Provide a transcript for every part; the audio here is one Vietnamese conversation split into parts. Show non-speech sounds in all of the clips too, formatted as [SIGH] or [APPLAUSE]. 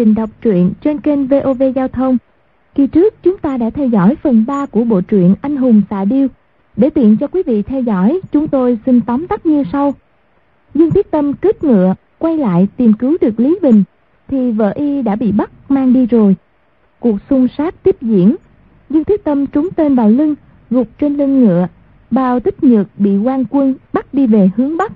trình đọc truyện trên kênh VOV Giao thông. Kỳ trước chúng ta đã theo dõi phần 3 của bộ truyện Anh hùng xạ điêu. Để tiện cho quý vị theo dõi, chúng tôi xin tóm tắt như sau. Dương Thiết Tâm kết ngựa, quay lại tìm cứu được Lý Bình, thì vợ y đã bị bắt mang đi rồi. Cuộc xung sát tiếp diễn, Dương Thiết Tâm trúng tên vào lưng, gục trên lưng ngựa. Bao tích nhược bị quan quân bắt đi về hướng Bắc.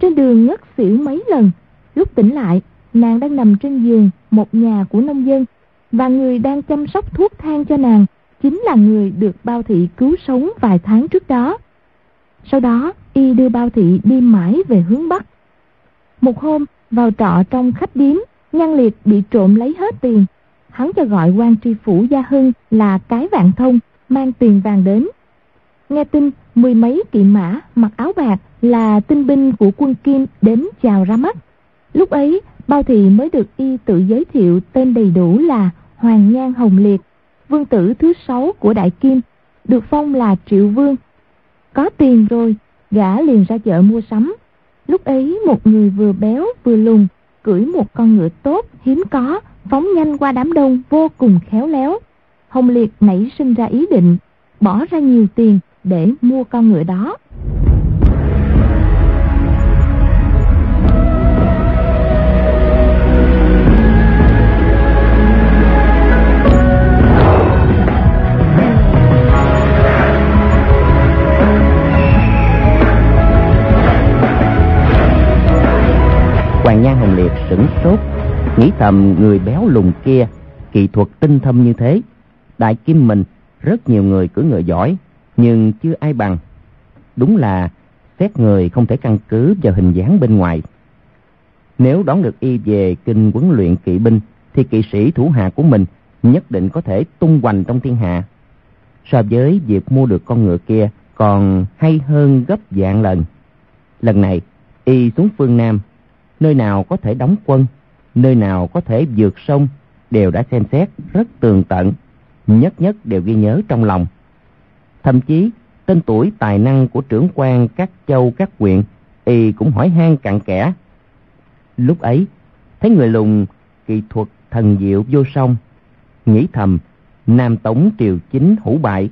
Trên đường ngất xỉu mấy lần, lúc tỉnh lại nàng đang nằm trên giường một nhà của nông dân và người đang chăm sóc thuốc thang cho nàng chính là người được bao thị cứu sống vài tháng trước đó. Sau đó, y đưa bao thị đi mãi về hướng Bắc. Một hôm, vào trọ trong khách điếm, Nhan Liệt bị trộm lấy hết tiền. Hắn cho gọi quan tri phủ Gia Hưng là cái vạn thông, mang tiền vàng đến. Nghe tin, mười mấy kỵ mã mặc áo bạc là tinh binh của quân Kim đến chào ra mắt. Lúc ấy, Bao Thị mới được y tự giới thiệu tên đầy đủ là Hoàng Nhan Hồng Liệt, vương tử thứ sáu của Đại Kim, được phong là Triệu Vương. Có tiền rồi, gã liền ra chợ mua sắm. Lúc ấy một người vừa béo vừa lùn, cưỡi một con ngựa tốt, hiếm có, phóng nhanh qua đám đông vô cùng khéo léo. Hồng Liệt nảy sinh ra ý định, bỏ ra nhiều tiền để mua con ngựa đó. Hoàng Nhan Hồng Liệt sửng sốt, nghĩ thầm người béo lùn kia, kỳ thuật tinh thâm như thế. Đại Kim mình, rất nhiều người cưỡi ngựa giỏi, nhưng chưa ai bằng. Đúng là xét người không thể căn cứ vào hình dáng bên ngoài. Nếu đón được y về kinh huấn luyện kỵ binh, thì kỵ sĩ thủ hạ của mình nhất định có thể tung hoành trong thiên hạ. So với việc mua được con ngựa kia còn hay hơn gấp dạng lần. Lần này, y xuống phương Nam nơi nào có thể đóng quân, nơi nào có thể vượt sông, đều đã xem xét rất tường tận, nhất nhất đều ghi nhớ trong lòng. Thậm chí, tên tuổi tài năng của trưởng quan các châu các huyện, y cũng hỏi han cặn kẽ. Lúc ấy, thấy người lùng kỳ thuật thần diệu vô song, nghĩ thầm, Nam Tống Triều Chính hủ bại.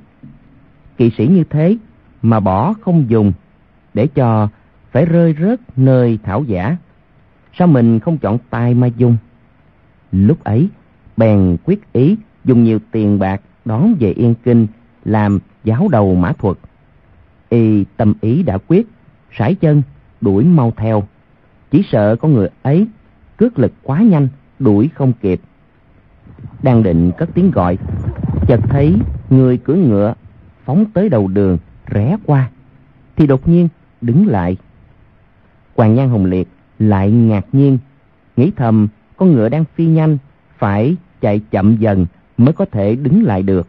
Kỵ sĩ như thế mà bỏ không dùng, để cho phải rơi rớt nơi thảo giả sao mình không chọn tài mà dùng? Lúc ấy, bèn quyết ý dùng nhiều tiền bạc đón về Yên Kinh làm giáo đầu mã thuật. Y tâm ý đã quyết, sải chân, đuổi mau theo. Chỉ sợ con người ấy cước lực quá nhanh, đuổi không kịp. Đang định cất tiếng gọi, chợt thấy người cưỡi ngựa phóng tới đầu đường, rẽ qua, thì đột nhiên đứng lại. Hoàng Nhan Hồng Liệt lại ngạc nhiên, nghĩ thầm con ngựa đang phi nhanh, phải chạy chậm dần mới có thể đứng lại được.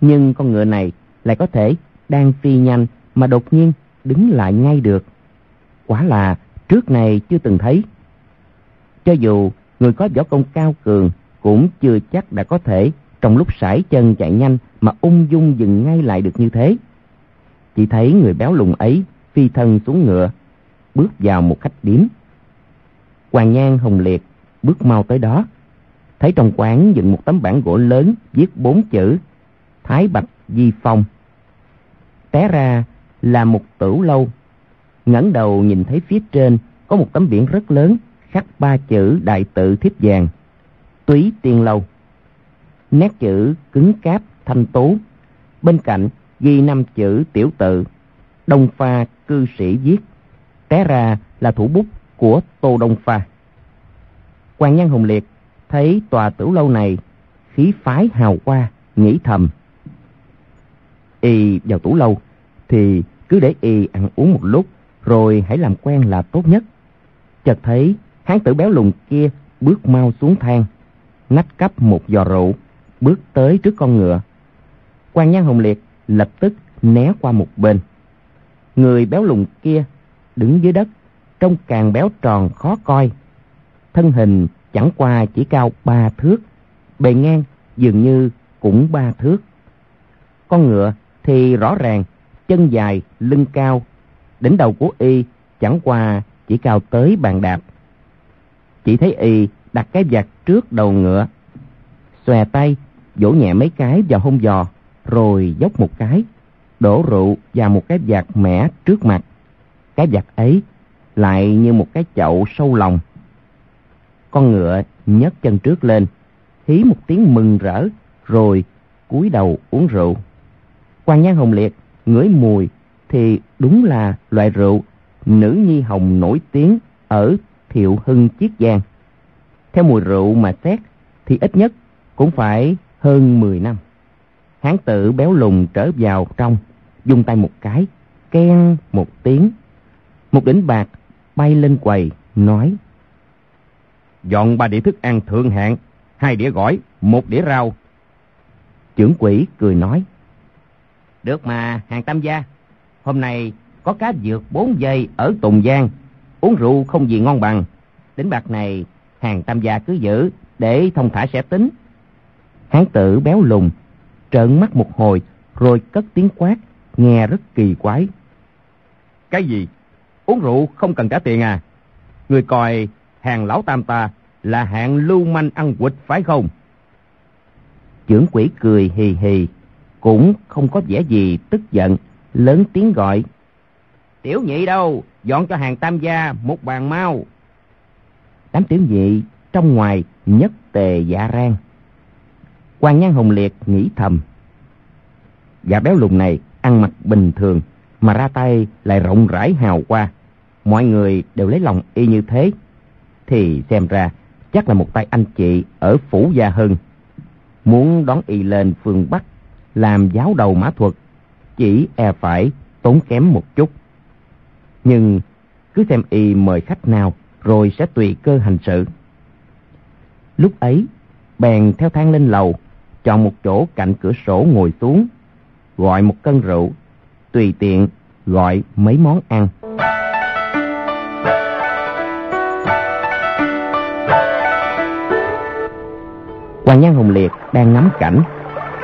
Nhưng con ngựa này lại có thể đang phi nhanh mà đột nhiên đứng lại ngay được. Quả là trước này chưa từng thấy. Cho dù người có võ công cao cường cũng chưa chắc đã có thể trong lúc sải chân chạy nhanh mà ung dung dừng ngay lại được như thế. Chỉ thấy người béo lùn ấy phi thân xuống ngựa, bước vào một khách điếm Hoàng Nhan, Hồng Liệt bước mau tới đó. Thấy trong quán dựng một tấm bảng gỗ lớn viết bốn chữ Thái Bạch Di Phong. Té ra là một tửu lâu. ngẩng đầu nhìn thấy phía trên có một tấm biển rất lớn, khắc ba chữ đại tự thiếp vàng. Túy Tiên Lâu. Nét chữ cứng cáp, thanh tú. Bên cạnh ghi năm chữ tiểu tự. Đông pha cư sĩ viết. Té ra là thủ bút của Tô Đông Pha. Quan Nhân Hùng Liệt thấy tòa tử lâu này khí phái hào hoa, nghĩ thầm. Y vào tủ lâu thì cứ để y ăn uống một lúc rồi hãy làm quen là tốt nhất. Chợt thấy hán tử béo lùn kia bước mau xuống thang, nách cắp một giò rượu, bước tới trước con ngựa. Quan Nhân Hồng Liệt lập tức né qua một bên. Người béo lùn kia đứng dưới đất trông càng béo tròn khó coi. Thân hình chẳng qua chỉ cao ba thước, bề ngang dường như cũng ba thước. Con ngựa thì rõ ràng chân dài, lưng cao, đỉnh đầu của y chẳng qua chỉ cao tới bàn đạp. chỉ thấy y đặt cái vạt trước đầu ngựa xòe tay vỗ nhẹ mấy cái vào hông giò rồi dốc một cái đổ rượu vào một cái vạt mẻ trước mặt cái vạt ấy lại như một cái chậu sâu lòng. Con ngựa nhấc chân trước lên, hí một tiếng mừng rỡ, rồi cúi đầu uống rượu. Quan nhan hồng liệt ngửi mùi thì đúng là loại rượu nữ nhi hồng nổi tiếng ở thiệu hưng, chiết giang. Theo mùi rượu mà xét thì ít nhất cũng phải hơn 10 năm. Hán tử béo lùn trở vào trong, dùng tay một cái ken một tiếng. Một đỉnh bạc bay lên quầy nói. Dọn ba đĩa thức ăn thượng hạng hai đĩa gỏi một đĩa rau. Trưởng quỷ cười nói. Được mà hàng tam gia. Hôm nay có cá dược bốn giây ở tùng giang. Uống rượu không gì ngon bằng. Đỉnh bạc này hàng tam gia cứ giữ để thông thả sẽ tính. Hán tử béo lùn trợn mắt một hồi rồi cất tiếng quát nghe rất kỳ quái. Cái gì uống rượu không cần trả tiền à. Người coi hàng lão tam ta là hạng lưu manh ăn quỵt, phải không? Trưởng quỷ cười hì hì, cũng không có vẻ gì tức giận, lớn tiếng gọi. Tiểu nhị đâu, dọn cho hàng tam gia một bàn mau. Đám tiểu nhị trong ngoài nhất tề dạ rang. Quan nhan hồng liệt nghĩ thầm. Dạ béo lùn này ăn mặc bình thường, mà ra tay lại rộng rãi hào qua mọi người đều lấy lòng y như thế. Thì xem ra, chắc là một tay anh chị ở phủ gia hưng. Muốn đón y lên phương bắc, làm giáo đầu mã thuật, chỉ e phải tốn kém một chút. Nhưng cứ xem y mời khách nào, rồi sẽ tùy cơ hành sự. Lúc ấy, bèn theo thang lên lầu, chọn một chỗ cạnh cửa sổ ngồi xuống, gọi một cân rượu, tùy tiện gọi mấy món ăn. Hoàng Nhan hùng Liệt đang ngắm cảnh,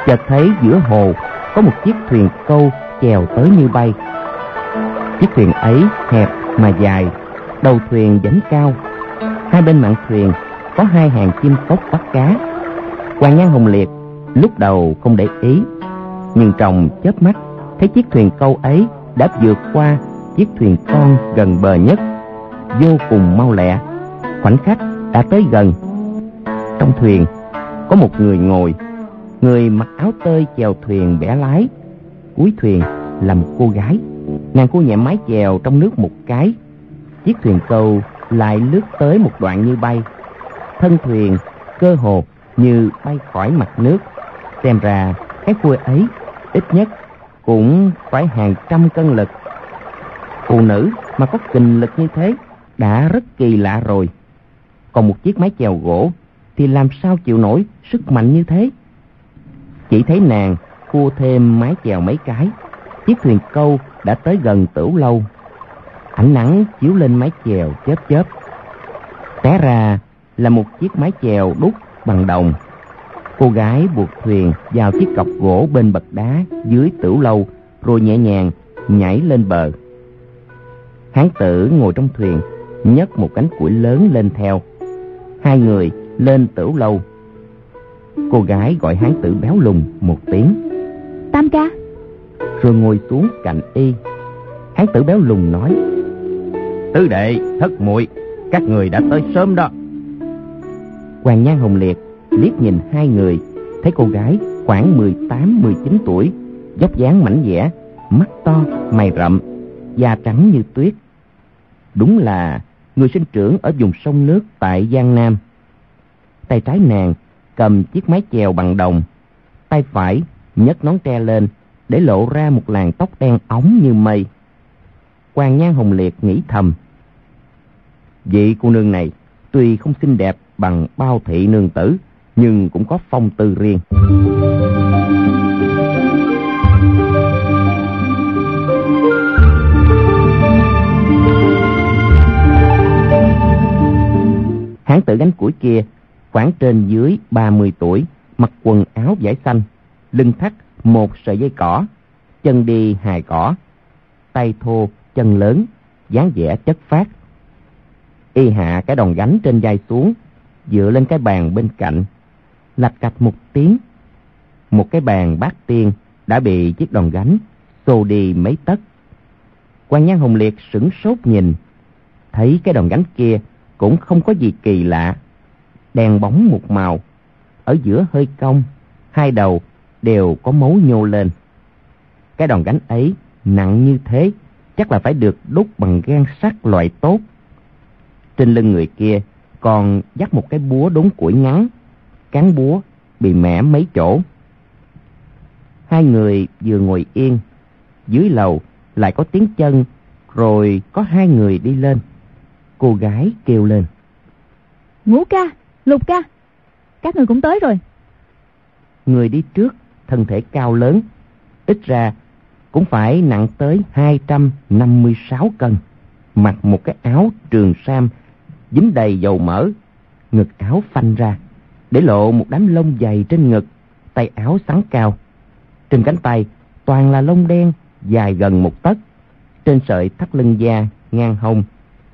chợt thấy giữa hồ có một chiếc thuyền câu chèo tới như bay. Chiếc thuyền ấy hẹp mà dài, đầu thuyền vẫn cao. Hai bên mạn thuyền có hai hàng chim cốc bắt cá. Hoàng Nhan hùng Liệt lúc đầu không để ý, nhưng trong chớp mắt thấy chiếc thuyền câu ấy đã vượt qua chiếc thuyền con gần bờ nhất, vô cùng mau lẹ. Khoảnh khắc đã tới gần. Trong thuyền có một người ngồi, người mặc áo tơi chèo thuyền bẻ lái. Cuối thuyền là một cô gái. Nàng cô nhẹ mái chèo trong nước một cái. Chiếc thuyền câu lại lướt tới một đoạn như bay. Thân thuyền cơ hồ như bay khỏi mặt nước. Xem ra cái khuê ấy ít nhất cũng phải hàng trăm cân lực. Phụ nữ mà có kình lực như thế đã rất kỳ lạ rồi. Còn một chiếc mái chèo gỗ thì làm sao chịu nổi sức mạnh như thế? Chỉ thấy nàng cua thêm mái chèo mấy cái. Chiếc thuyền câu đã tới gần tửu lâu. Ánh nắng chiếu lên mái chèo chớp chớp. Té ra là một chiếc mái chèo đúc bằng đồng. Cô gái buộc thuyền vào chiếc cọc gỗ bên bậc đá dưới tửu lâu, rồi nhẹ nhàng nhảy lên bờ. Hán tử ngồi trong thuyền, nhấc một cánh củi lớn lên theo. Hai người lên tửu lâu. Cô gái gọi hán tử béo lùn một tiếng. Tam ca. Rồi ngồi xuống cạnh y. Hán tử béo lùn nói tứ đệ thất muội các người đã tới sớm đó. Hoàng nhan hồng liệt liếc nhìn hai người thấy cô gái khoảng mười tám mười chín tuổi dốc dáng mảnh dẻ mắt to mày rậm da trắng như tuyết. Đúng là người sinh trưởng ở vùng sông nước tại giang nam tay trái nàng, cầm chiếc mái chèo bằng đồng. Tay phải nhấc nón tre lên để lộ ra một làn tóc đen óng như mây. Quan nhan hồng liệt nghĩ thầm, vị cô nương này tuy không xinh đẹp bằng bao thị nương tử, nhưng cũng có phong tư riêng. Hán tử gánh củi kia khoảng trên dưới 30 tuổi, mặc quần áo vải xanh, lưng thắt một sợi dây cỏ, chân đi hài cỏ, tay thô, chân lớn, dáng vẻ chất phát. y hạ cái đòn gánh trên vai xuống dựa lên cái bàn bên cạnh lạch cạch một tiếng. Một cái bàn bát tiên đã bị chiếc đòn gánh xô đi mấy tấc. Quan Nhan hồng liệt sửng sốt nhìn thấy cái đòn gánh kia cũng không có gì kỳ lạ đèn bóng một màu. Ở giữa hơi cong, hai đầu đều có mấu nhô lên. Cái đòn gánh ấy, nặng như thế, chắc là phải được đúc bằng gan sắt loại tốt. Trên lưng người kia còn dắt một cái búa đốn củi ngắn. Cán búa bị mẻ mấy chỗ. Hai người vừa ngồi yên. Dưới lầu lại có tiếng chân, rồi có hai người đi lên. Cô gái kêu lên. Ngũ ca lục ca, các người cũng tới rồi. Người đi trước, thân thể cao lớn, ít ra cũng phải nặng tới hai trăm năm mươi sáu cân, mặc một cái áo trường sam dính đầy dầu mỡ, ngực áo phanh ra, để lộ một đám lông dày trên ngực, tay áo sắn cao. Trên cánh tay toàn là lông đen dài gần một tấc, trên sợi thắt lưng da ngang hông,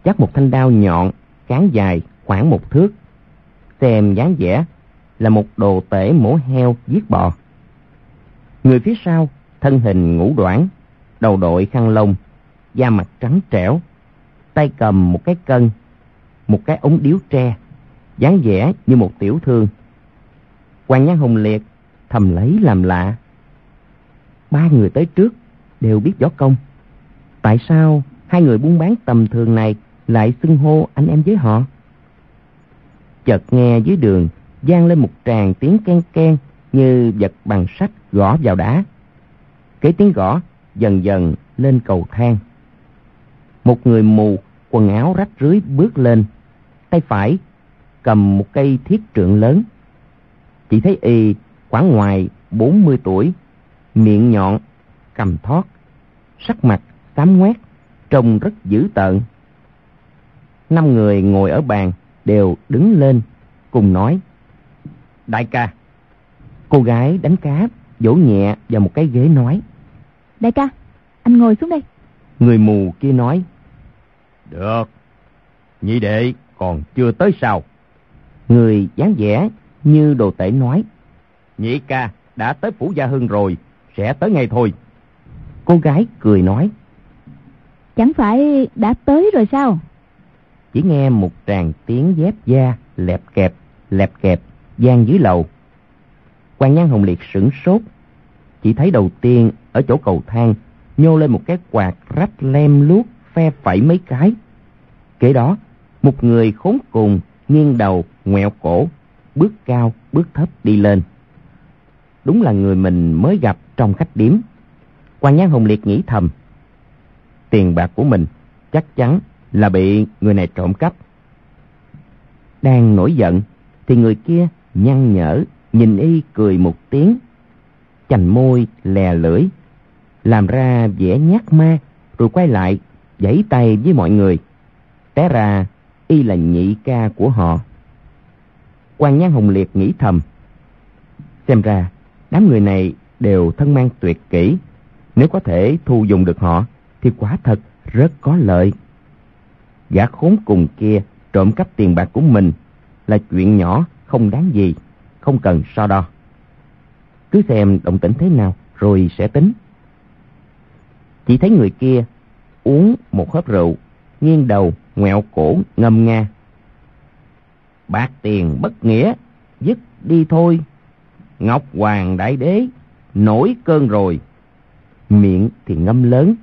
chắc một thanh đao nhọn, cán dài khoảng một thước xem dáng vẻ là một đồ tể mổ heo giết bò. Người phía sau, thân hình ngũ đoạn đầu đội khăn lông, da mặt trắng trẻo, tay cầm một cái cân, một cái ống điếu tre, dáng vẻ như một tiểu thương. Quan nhân hùng liệt thầm lấy làm lạ. Ba người tới trước đều biết võ công. Tại sao hai người buôn bán tầm thường này lại xưng hô anh em với họ? Chợt nghe dưới đường vang lên một tràng tiếng ken ken như vật bằng sắt gõ vào đá. Cái tiếng gõ dần dần lên cầu thang. Một người mù quần áo rách rưới bước lên tay phải cầm một cây thiết trượng lớn. Chỉ thấy y khoảng ngoài bốn mươi tuổi miệng nhọn cầm thót, sắc mặt xám ngoét trông rất dữ tợn. Năm người ngồi ở bàn đều đứng lên cùng nói đại ca. Cô gái đánh cá vỗ nhẹ vào một cái ghế nói đại ca anh ngồi xuống đây. Người mù kia nói được. Nhị đệ còn chưa tới sao? Người dáng vẻ như đồ tể nói nhị ca đã tới phủ gia hưng rồi sẽ tới ngay thôi. Cô gái cười nói chẳng phải đã tới rồi sao chỉ nghe một tràng tiếng dép da, lẹp kẹp lẹp kẹp gian dưới lầu. Quan nhân hồng liệt sửng sốt, chỉ thấy đầu tiên ở chỗ cầu thang, nhô lên một cái quạt rách lem luốc phe phẩy mấy cái. Kế đó, một người khốn cùng, nghiêng đầu, ngoẹo cổ, bước cao, bước thấp đi lên. Đúng là người mình mới gặp trong khách điếm. Quan nhân hồng liệt nghĩ thầm, tiền bạc của mình chắc chắn là bị người này trộm cắp. Đang nổi giận, thì người kia nhăn nhở, nhìn y cười một tiếng, chành môi lè lưỡi, làm ra vẻ nhát ma, rồi quay lại, giãy tay với mọi người. Té ra, y là nhị ca của họ. Quan nhan hồng liệt nghĩ thầm, xem ra đám người này đều thân mang tuyệt kỹ, nếu có thể thu dùng được họ, thì quả thật rất có lợi gã khốn cùng kia trộm cắp tiền bạc của mình là chuyện nhỏ, không đáng gì, không cần so đo. Cứ xem động tĩnh thế nào, rồi sẽ tính. Chỉ thấy người kia uống một hớp rượu, nghiêng đầu, ngoẹo cổ, ngâm nga. Bạc tiền bất nghĩa, dứt đi thôi. Ngọc hoàng đại đế, nổi cơn rồi. Miệng thì ngâm lớn,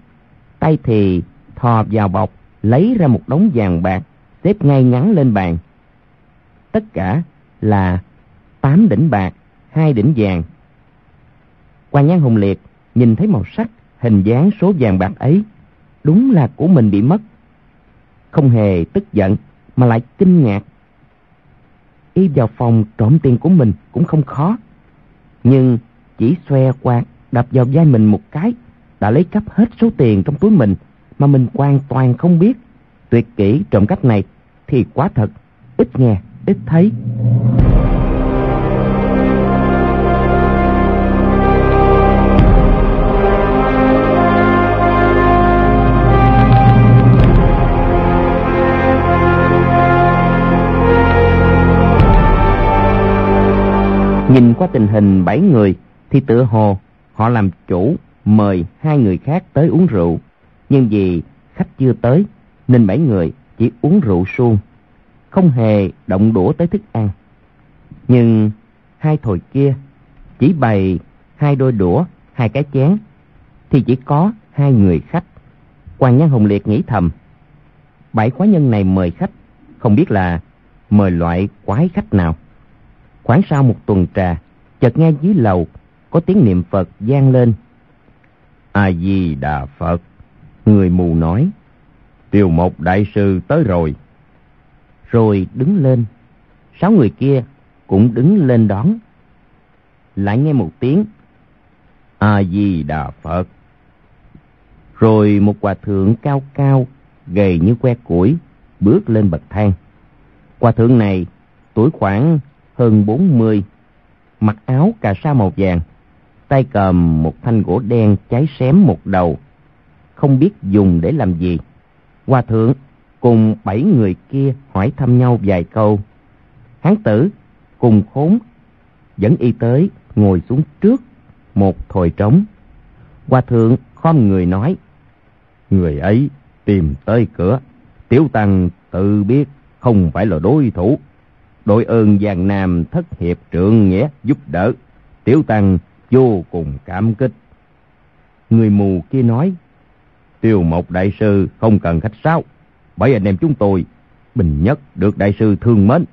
tay thì thò vào bọc lấy ra một đống vàng bạc, xếp ngay ngắn lên bàn. Tất cả là tám đỉnh bạc, hai đỉnh vàng. Quan nhãn hùng liệt, nhìn thấy màu sắc, hình dáng số vàng bạc ấy, đúng là của mình bị mất. Không hề tức giận, mà lại kinh ngạc. Y vào phòng trộm tiền của mình cũng không khó. Nhưng chỉ xoe quạt đập vào vai mình một cái, đã lấy cắp hết số tiền trong túi mình mà mình hoàn toàn không biết tuyệt kỹ trộm cách này thì quá thật, ít nghe, ít thấy Nhìn qua tình hình bảy người, thì tựa hồ họ làm chủ mời hai người khác tới uống rượu. Nhưng vì khách chưa tới nên bảy người chỉ uống rượu suông, không hề động đũa tới thức ăn. Nhưng hai thồi kia chỉ bày hai đôi đũa, hai cái chén thì chỉ có hai người khách. quan Nhân Hồng Liệt nghĩ thầm, bảy quái nhân này mời khách, không biết là mời loại quái khách nào. Khoảng sau một tuần trà, chợt nghe dưới lầu có tiếng niệm Phật vang lên. A Di Đà Phật. Người mù nói, Tiêu một đại sư tới rồi. Rồi đứng lên, sáu người kia cũng đứng lên đón. Lại nghe một tiếng, A Di Đà Phật. Rồi một hòa thượng cao cao, gầy như que củi, bước lên bậc thang. Hòa thượng này tuổi khoảng hơn bốn mươi, mặc áo cà sa màu vàng, tay cầm một thanh gỗ đen cháy xém một đầu, không biết dùng để làm gì. Hòa thượng cùng bảy người kia hỏi thăm nhau vài câu. Hán tử cùng khốn dẫn y tới ngồi xuống trước một thồi trống. Hòa thượng khom người nói, Người ấy tìm tới cửa, tiểu tăng tự biết không phải là đối thủ. Đội ơn giang nam thất hiệp trượng nghĩa giúp đỡ, tiểu tăng vô cùng cảm kích. Người mù kia nói, Tiêu một đại sư không cần khách sáo, bảy anh em chúng tôi, bình nhất được đại sư thương mến.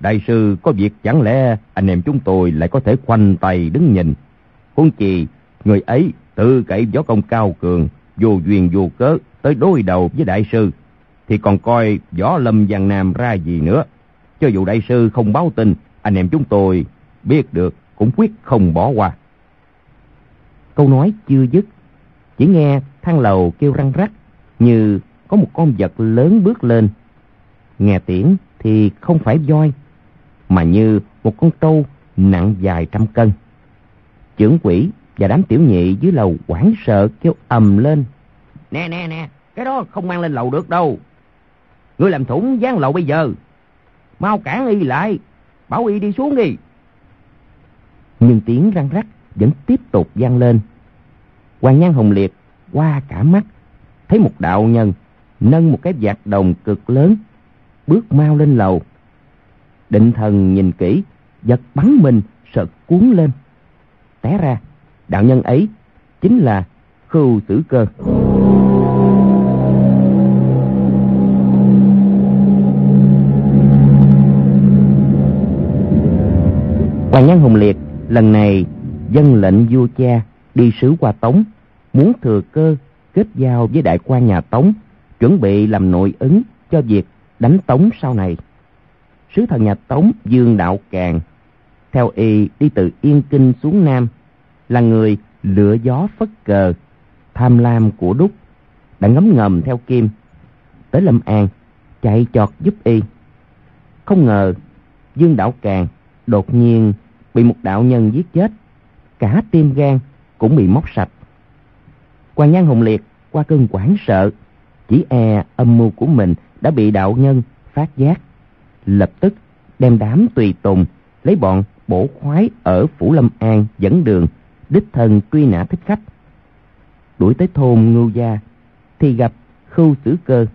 Đại sư có việc chẳng lẽ anh em chúng tôi lại có thể khoanh tay đứng nhìn. Huống chi, người ấy tự cậy võ công cao cường, vô duyên vô cớ tới đối đầu với đại sư, thì còn coi võ lâm giang nam ra gì nữa. Cho dù đại sư không báo tin, anh em chúng tôi biết được cũng quyết không bỏ qua. Câu nói chưa dứt, chỉ nghe thang lầu kêu răng rắc như có một con vật lớn bước lên. Nghe tiếng thì không phải voi, mà như một con trâu nặng dài trăm cân. Chưởng quỷ và đám tiểu nhị dưới lầu hoảng sợ kêu ầm lên. Nè nè nè, cái đó không mang lên lầu được đâu. Ngươi làm thủng gián lầu bây giờ. Mau cản y lại, bảo y đi xuống đi. Nhưng tiếng răng rắc vẫn tiếp tục vang lên. Hoàng Nhan Hồng Liệt qua cả mắt, thấy một đạo nhân nâng một cái vạt đồng cực lớn, bước mau lên lầu. Định thần nhìn kỹ, giật bắn mình, sợ cuốn lên. Té ra, đạo nhân ấy chính là Khưu Tử Cơ. Hoàng Nhan hùng Liệt lần này dân lệnh vua cha đi sứ qua Tống, muốn thừa cơ kết giao với đại quan nhà Tống, chuẩn bị làm nội ứng cho việc đánh Tống sau này. Sứ thần nhà Tống Dương Đạo Càn, theo y đi từ Yên Kinh xuống Nam, là người lửa gió phất cờ, tham lam của đúc, đã ngấm ngầm theo Kim, tới Lâm An, chạy chọt giúp y. Không ngờ, Dương Đạo Càn đột nhiên bị một đạo nhân giết chết, cả tim gan cũng bị móc sạch. Quan Nhan hùng Liệt qua cơn quảng sợ, chỉ e âm mưu của mình đã bị đạo nhân phát giác. Lập tức đem đám tùy tùng lấy bọn bổ khoái ở Phủ Lâm An dẫn đường, đích thân truy nã thích khách. Đuổi tới thôn Ngưu Gia thì gặp Khưu Sử Cơ.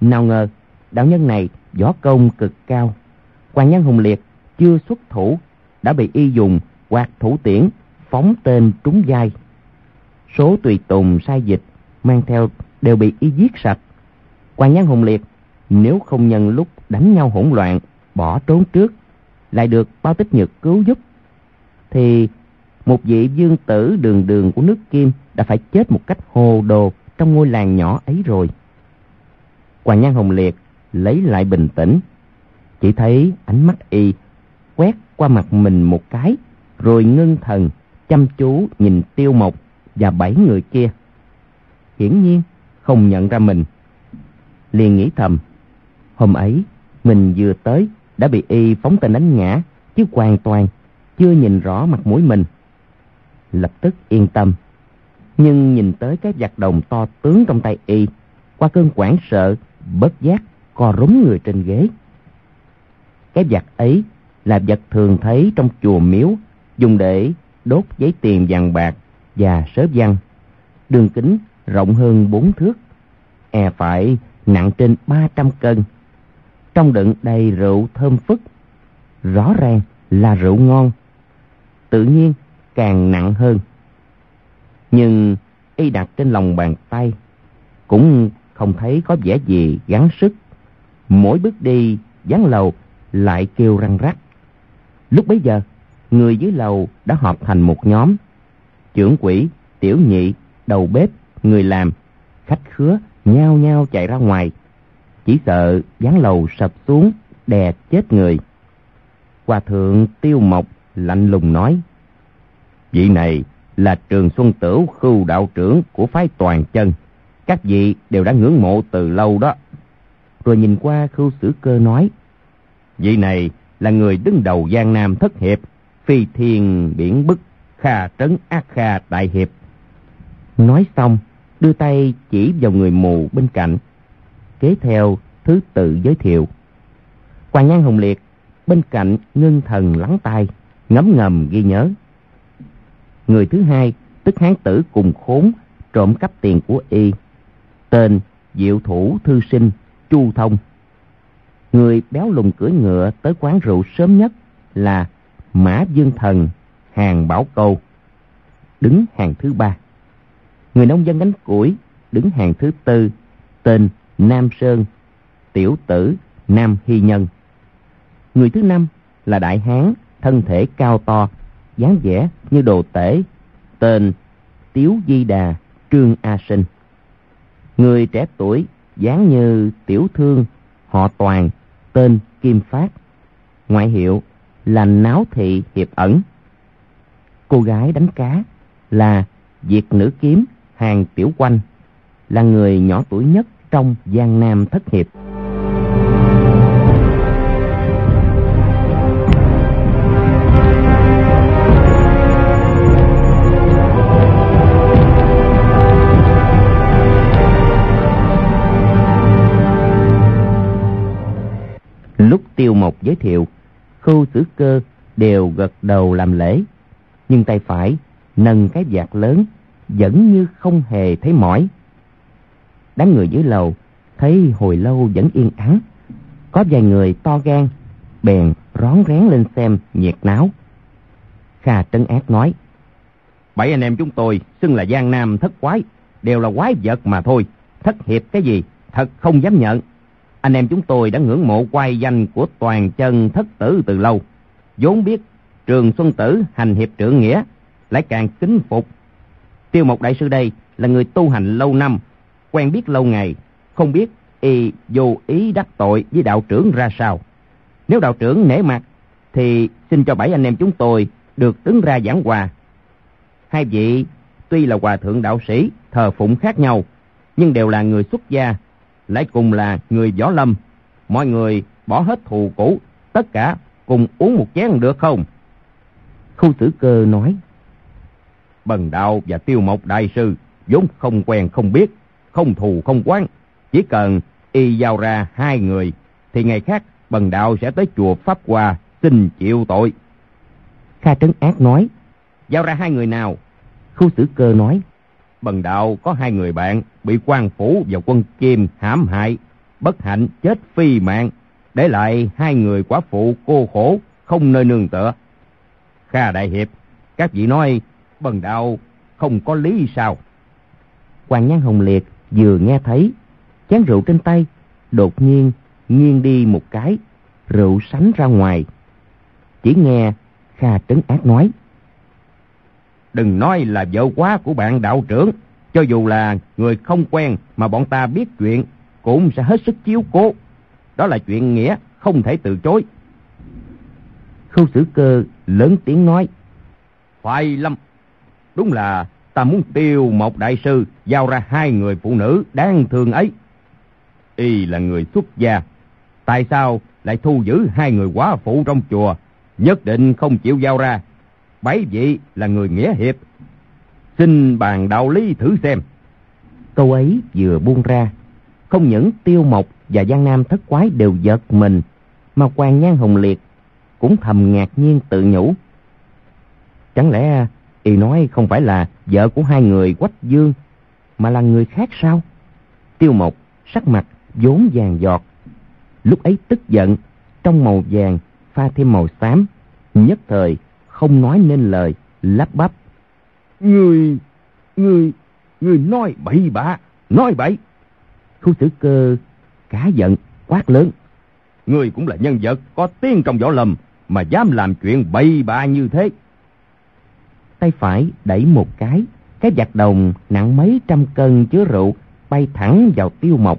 Nào ngờ đạo nhân này võ công cực cao. Quan Nhân Hùng Liệt chưa xuất thủ đã bị y dùng quạt thủ tiễn phóng tên trúng vai. Số tùy tùng sai dịch mang theo đều bị y giết sạch. Quan Nhân Hùng Liệt nếu không nhân lúc đánh nhau hỗn loạn bỏ trốn trước lại được bao tích nhược cứu giúp thì một vị dương tử đường đường của nước Kim đã phải chết một cách hồ đồ trong ngôi làng nhỏ ấy rồi. Quan Nhan Hồng Liệt lấy lại bình tĩnh, chỉ thấy ánh mắt y quét qua mặt mình một cái, rồi ngưng thần chăm chú nhìn Tiêu Mộc và bảy người kia. Hiển nhiên không nhận ra mình. Liền nghĩ thầm, hôm ấy mình vừa tới đã bị y phóng tên đánh ngã, chứ hoàn toàn chưa nhìn rõ mặt mũi mình. Lập tức yên tâm, nhưng nhìn tới cái giặc đồng to tướng trong tay y, qua cơn quảng sợ, bất giác co rúm người trên ghế. Cái giặc ấy là vật thường thấy trong chùa miếu dùng để đốt giấy tiền vàng bạc và sớ văn. Đường kính rộng hơn bốn thước e phải nặng trên ba trăm cân. Trong đựng đầy rượu thơm phức, rõ ràng là rượu ngon, tự nhiên càng nặng hơn. Nhưng y đặt trên lòng bàn tay, cũng không thấy có vẻ gì gắng sức. Mỗi bước đi dán lầu lại kêu răng rắc. Lúc bấy giờ, người dưới lầu đã họp thành một nhóm trưởng quỹ, tiểu nhị, đầu bếp, người làm. Khách khứa, nhao nhao chạy ra ngoài. Chỉ sợ gián lầu sập xuống, đè chết người. Hòa thượng tiêu mộc lạnh lùng nói, vị này là trường xuân tửu khu đạo trưởng của phái toàn chân. Các vị đều đã ngưỡng mộ từ lâu đó. Rồi nhìn qua khu sử cơ nói, vị này là người đứng đầu giang nam thất hiệp, phi thiên biển bức kha trấn ác kha đại hiệp. Nói xong, đưa tay chỉ vào người mù bên cạnh, kế theo thứ tự giới thiệu. Quan nhan hồng liệt, bên cạnh ngưng thần lắng tai, ngấm ngầm ghi nhớ. Người thứ hai, tức hán tử cùng khốn, trộm cắp tiền của y. Tên diệu thủ thư sinh chu thông. Người béo lùn cưỡi ngựa tới quán rượu sớm nhất là mã dương thần hàng bảo câu, đứng hàng thứ ba. Người nông dân gánh củi, đứng hàng thứ tư, tên nam sơn, tiểu tử nam hy nhân. Người thứ năm là đại hán, thân thể cao to, dáng vẻ như đồ tể, tên tiếu di đà, trương a sinh. Người trẻ tuổi, dáng như tiểu thương, họ toàn, tên kim phát. Ngoại hiệu là náo thị hiệp ẩn cô gái đánh cá là diệt nữ kiếm hàng tiểu quanh, là người nhỏ tuổi nhất trong giang nam thất hiệp. Lúc tiêu mộc giới thiệu khu xử cơ đều gật đầu làm lễ nhưng tay phải nâng cái vạt lớn, vẫn như không hề thấy mỏi. Đám người dưới lầu thấy hồi lâu vẫn yên ắng. Có vài người to gan, bèn rón rén lên xem nhiệt náo. Kha trấn ác nói, bảy anh em chúng tôi, xưng là giang nam thất quái, đều là quái vật mà thôi. Thất hiệp cái gì, thật không dám nhận. Anh em chúng tôi đã ngưỡng mộ quay danh của toàn chân thất tử từ lâu. Vốn biết trường xuân tử hành hiệp trưởng nghĩa, lại càng kính phục. Tiêu mộc đại sư đây là người tu hành lâu năm, quen biết lâu ngày, không biết y vô ý đắc tội với đạo trưởng ra sao. Nếu đạo trưởng nể mặt, thì xin cho bảy anh em chúng tôi được đứng ra giảng hòa. Hai vị tuy là hòa thượng đạo sĩ, thờ phụng khác nhau, nhưng đều là người xuất gia, lại cùng là người võ lâm. Mọi người bỏ hết thù cũ, tất cả cùng uống một chén được không? Khu tử cơ nói. Bần đạo và tiêu mộc đại sư vốn không quen không biết không thù không quán. Chỉ cần y giao ra hai người thì ngày khác bần đạo sẽ tới chùa pháp hòa xin chịu tội. Kha trấn ác nói. Giao ra hai người nào? Khu tử cơ nói. Bần đạo có hai người bạn bị quan phủ và quân kim hãm hại bất hạnh chết phi mạng. Để lại hai người quả phụ cô khổ không nơi nương tựa kha đại hiệp, các vị nói, bần đạo không có lý sao? Hoàng nhan hồng liệt vừa nghe thấy, chén rượu trên tay đột nhiên nghiêng đi một cái, rượu sánh ra ngoài. Chỉ nghe kha trấn ác nói, đừng nói là vợ quá của bạn đạo trưởng, cho dù là người không quen mà bọn ta biết chuyện cũng sẽ hết sức chiếu cố. Đó là chuyện nghĩa, không thể từ chối. Khâu sử cơ lớn tiếng nói. Phải lắm đúng là ta muốn tiêu một đại sư giao ra hai người phụ nữ đáng thương ấy. Y là người xuất gia tại sao lại thu giữ hai người quá phụ trong chùa? Nhất định không chịu giao ra. Bảy vị là người nghĩa hiệp. Xin bàn đạo lý thử xem. Câu ấy vừa buông ra không những tiêu mộc và giang nam thất quái đều giật mình mà hoàng nhan hồng liệt cũng thầm ngạc nhiên tự nhủ. Chẳng lẽ y nói không phải là vợ của hai người quách dương, mà là người khác sao? Tiêu Mộc sắc mặt vốn vàng giọt. Lúc ấy tức giận, trong màu vàng pha thêm màu xám, nhất thời không nói nên lời, lắp bắp. Người, người, người nói bậy bạ, nói bậy. Khu xử cơ cá giận, quát lớn. Người cũng là nhân vật có tiếng trong võ lâm mà dám làm chuyện bậy bạ như thế. Tay phải đẩy một cái, cái giặt đồng nặng mấy trăm cân chứa rượu bay thẳng vào tiêu mộc.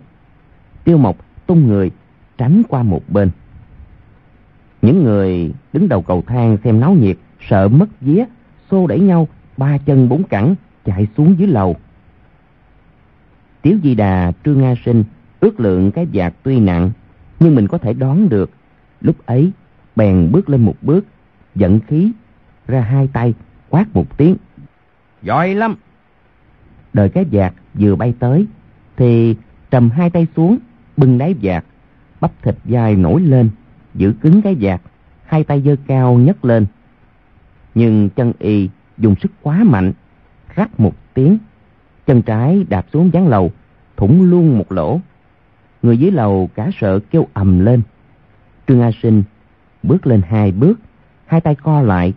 Tiêu mộc tung người, tránh qua một bên. Những người đứng đầu cầu thang xem náo nhiệt, sợ mất vía, xô đẩy nhau, ba chân bốn cẳng, chạy xuống dưới lầu. Tiếu Di Đà, Trương Nga Sinh ước lượng cái giạc tuy nặng, nhưng mình có thể đoán được. Lúc ấy, bèn bước lên một bước, dẫn khí, ra hai tay, quát một tiếng. Giỏi lắm! Đợi cái vạt vừa bay tới, thì trầm hai tay xuống, bưng đáy vạt, bắp thịt dai nổi lên, giữ cứng cái vạt, hai tay giơ cao nhấc lên. Nhưng chân y dùng sức quá mạnh, rắc một tiếng, chân trái đạp xuống gián lầu, thủng luôn một lỗ. Người dưới lầu cả sợ kêu ầm lên. Trương A Sinh bước lên hai bước, hai tay co lại.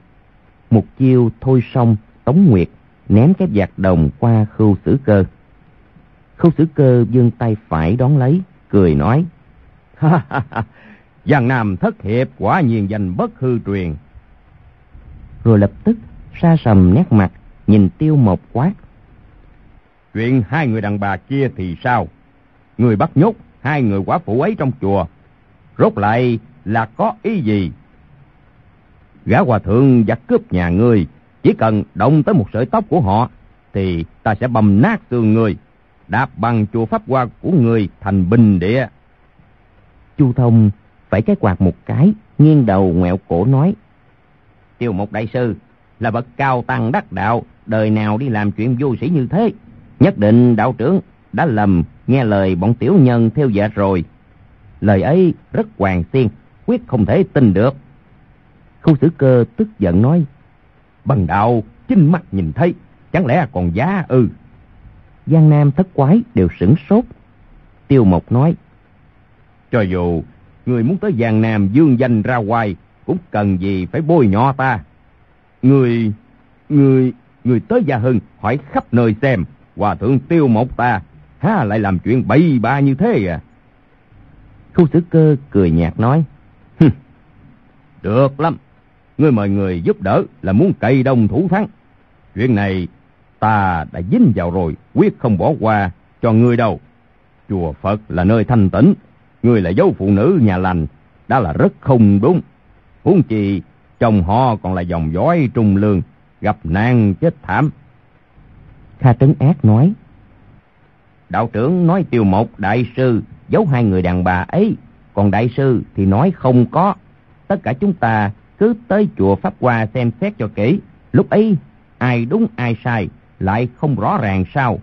Một chiêu thôi xong, Tống Nguyệt ném cái vạt đồng qua khưu xử cơ. Khưu xử cơ dương tay phải đón lấy, cười nói. [LAUGHS] Ha ha Giang Nam thất hiệp quả nhiên danh bất hư truyền. Rồi lập tức sa sầm nét mặt, nhìn tiêu một quát. Chuyện hai người đàn bà kia thì sao? Người bắt nhốt hai người quả phụ ấy trong chùa. Rốt lại là có ý gì? Gã hòa thượng giặc cướp nhà ngươi, chỉ cần động tới một sợi tóc của họ, thì ta sẽ bầm nát xương người, đạp bằng chùa pháp hoa của người thành bình địa. Chu Thông phải cái quạt một cái, nghiêng đầu ngoẹo cổ nói. Tiêu một đại sư là bậc cao tăng đắc đạo, đời nào đi làm chuyện vô sĩ như thế. Nhất định đạo trưởng đã lầm nghe lời bọn tiểu nhân theo dạ rồi. Lời ấy rất hoàng tiên quyết không thể tin được. Khu xử cơ tức giận nói. Bằng đạo, chinh mắt nhìn thấy, chẳng lẽ còn giá ư? Giang Nam thất quái đều sửng sốt. Tiêu Mộc nói. Cho dù người muốn tới Giang Nam dương danh ra ngoài, cũng cần gì phải bôi nhọ ta. Người, người, người tới Gia Hưng hỏi khắp nơi xem, hòa thượng tiêu mộc ta, há lại làm chuyện bậy bạ như thế à? Khu xử cơ cười nhạt nói, được lắm, ngươi mời người giúp đỡ là muốn cậy đông thủ thắng. Chuyện này ta đã dính vào rồi, quyết không bỏ qua cho ngươi đâu. Chùa Phật là nơi thanh tĩnh, ngươi là dấu phụ nữ nhà lành, đó là rất không đúng. Huống chi chồng họ còn là dòng dõi trung lương, gặp nạn chết thảm. Kha Trấn Ác nói, Đạo trưởng nói tiêu một đại sư giấu hai người đàn bà ấy, còn đại sư thì nói không có. Tất cả chúng ta cứ tới chùa Pháp Hoa xem xét cho kỹ. Lúc ấy, ai đúng ai sai, lại không rõ ràng sao.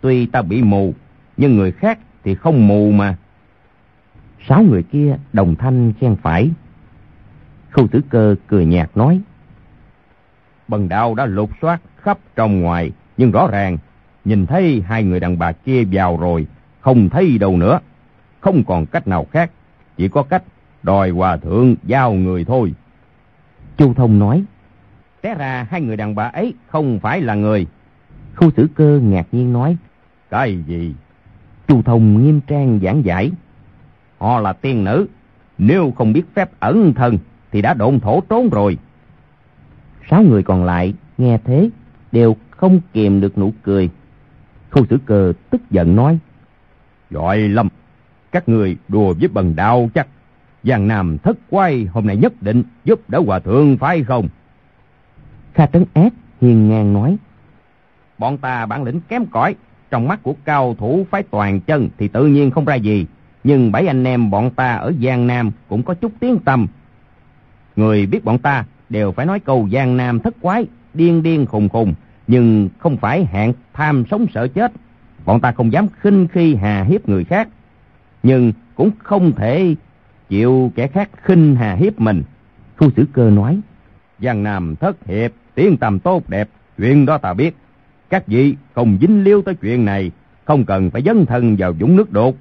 Tuy ta bị mù, nhưng người khác thì không mù mà. Sáu người kia đồng thanh khen phải. Khâu tử cơ cười nhạt nói. Bần đạo đã lục soát khắp trong ngoài, nhưng rõ ràng, nhìn thấy hai người đàn bà kia vào rồi, không thấy đâu nữa. Không còn cách nào khác, chỉ có cách đòi hòa thượng giao người thôi. Chu Thông nói. Té ra hai người đàn bà ấy không phải là người. Khu xử cơ ngạc nhiên nói. Cái gì? Chu Thông nghiêm trang giảng giải. Họ là tiên nữ, nếu không biết phép ẩn thân thì đã độn thổ trốn rồi. Sáu người còn lại nghe thế đều không kìm được nụ cười. Khu xử cơ tức giận nói. Giỏi lắm, các người đùa với bần đạo chắc. Giang Nam thất quay hôm nay nhất định giúp đỡ hòa thượng phải không? Kha Tấn Ác hiền ngang nói. Bọn ta bản lĩnh kém cỏi, trong mắt của cao thủ phái toàn chân thì tự nhiên không ra gì. Nhưng bảy anh em bọn ta ở Giang Nam cũng có chút tiếng tâm. Người biết bọn ta đều phải nói câu Giang Nam thất quái, điên điên khùng khùng, nhưng không phải hạng tham sống sợ chết. Bọn ta không dám khinh khi hà hiếp người khác, nhưng cũng không thể chịu kẻ khác khinh hà hiếp mình. Khu sử cơ nói. Giang Nam thất hiệp, tiếng tầm tốt đẹp, chuyện đó ta biết. Các vị không dính liêu tới chuyện này, không cần phải dấn thân vào dũng nước đột.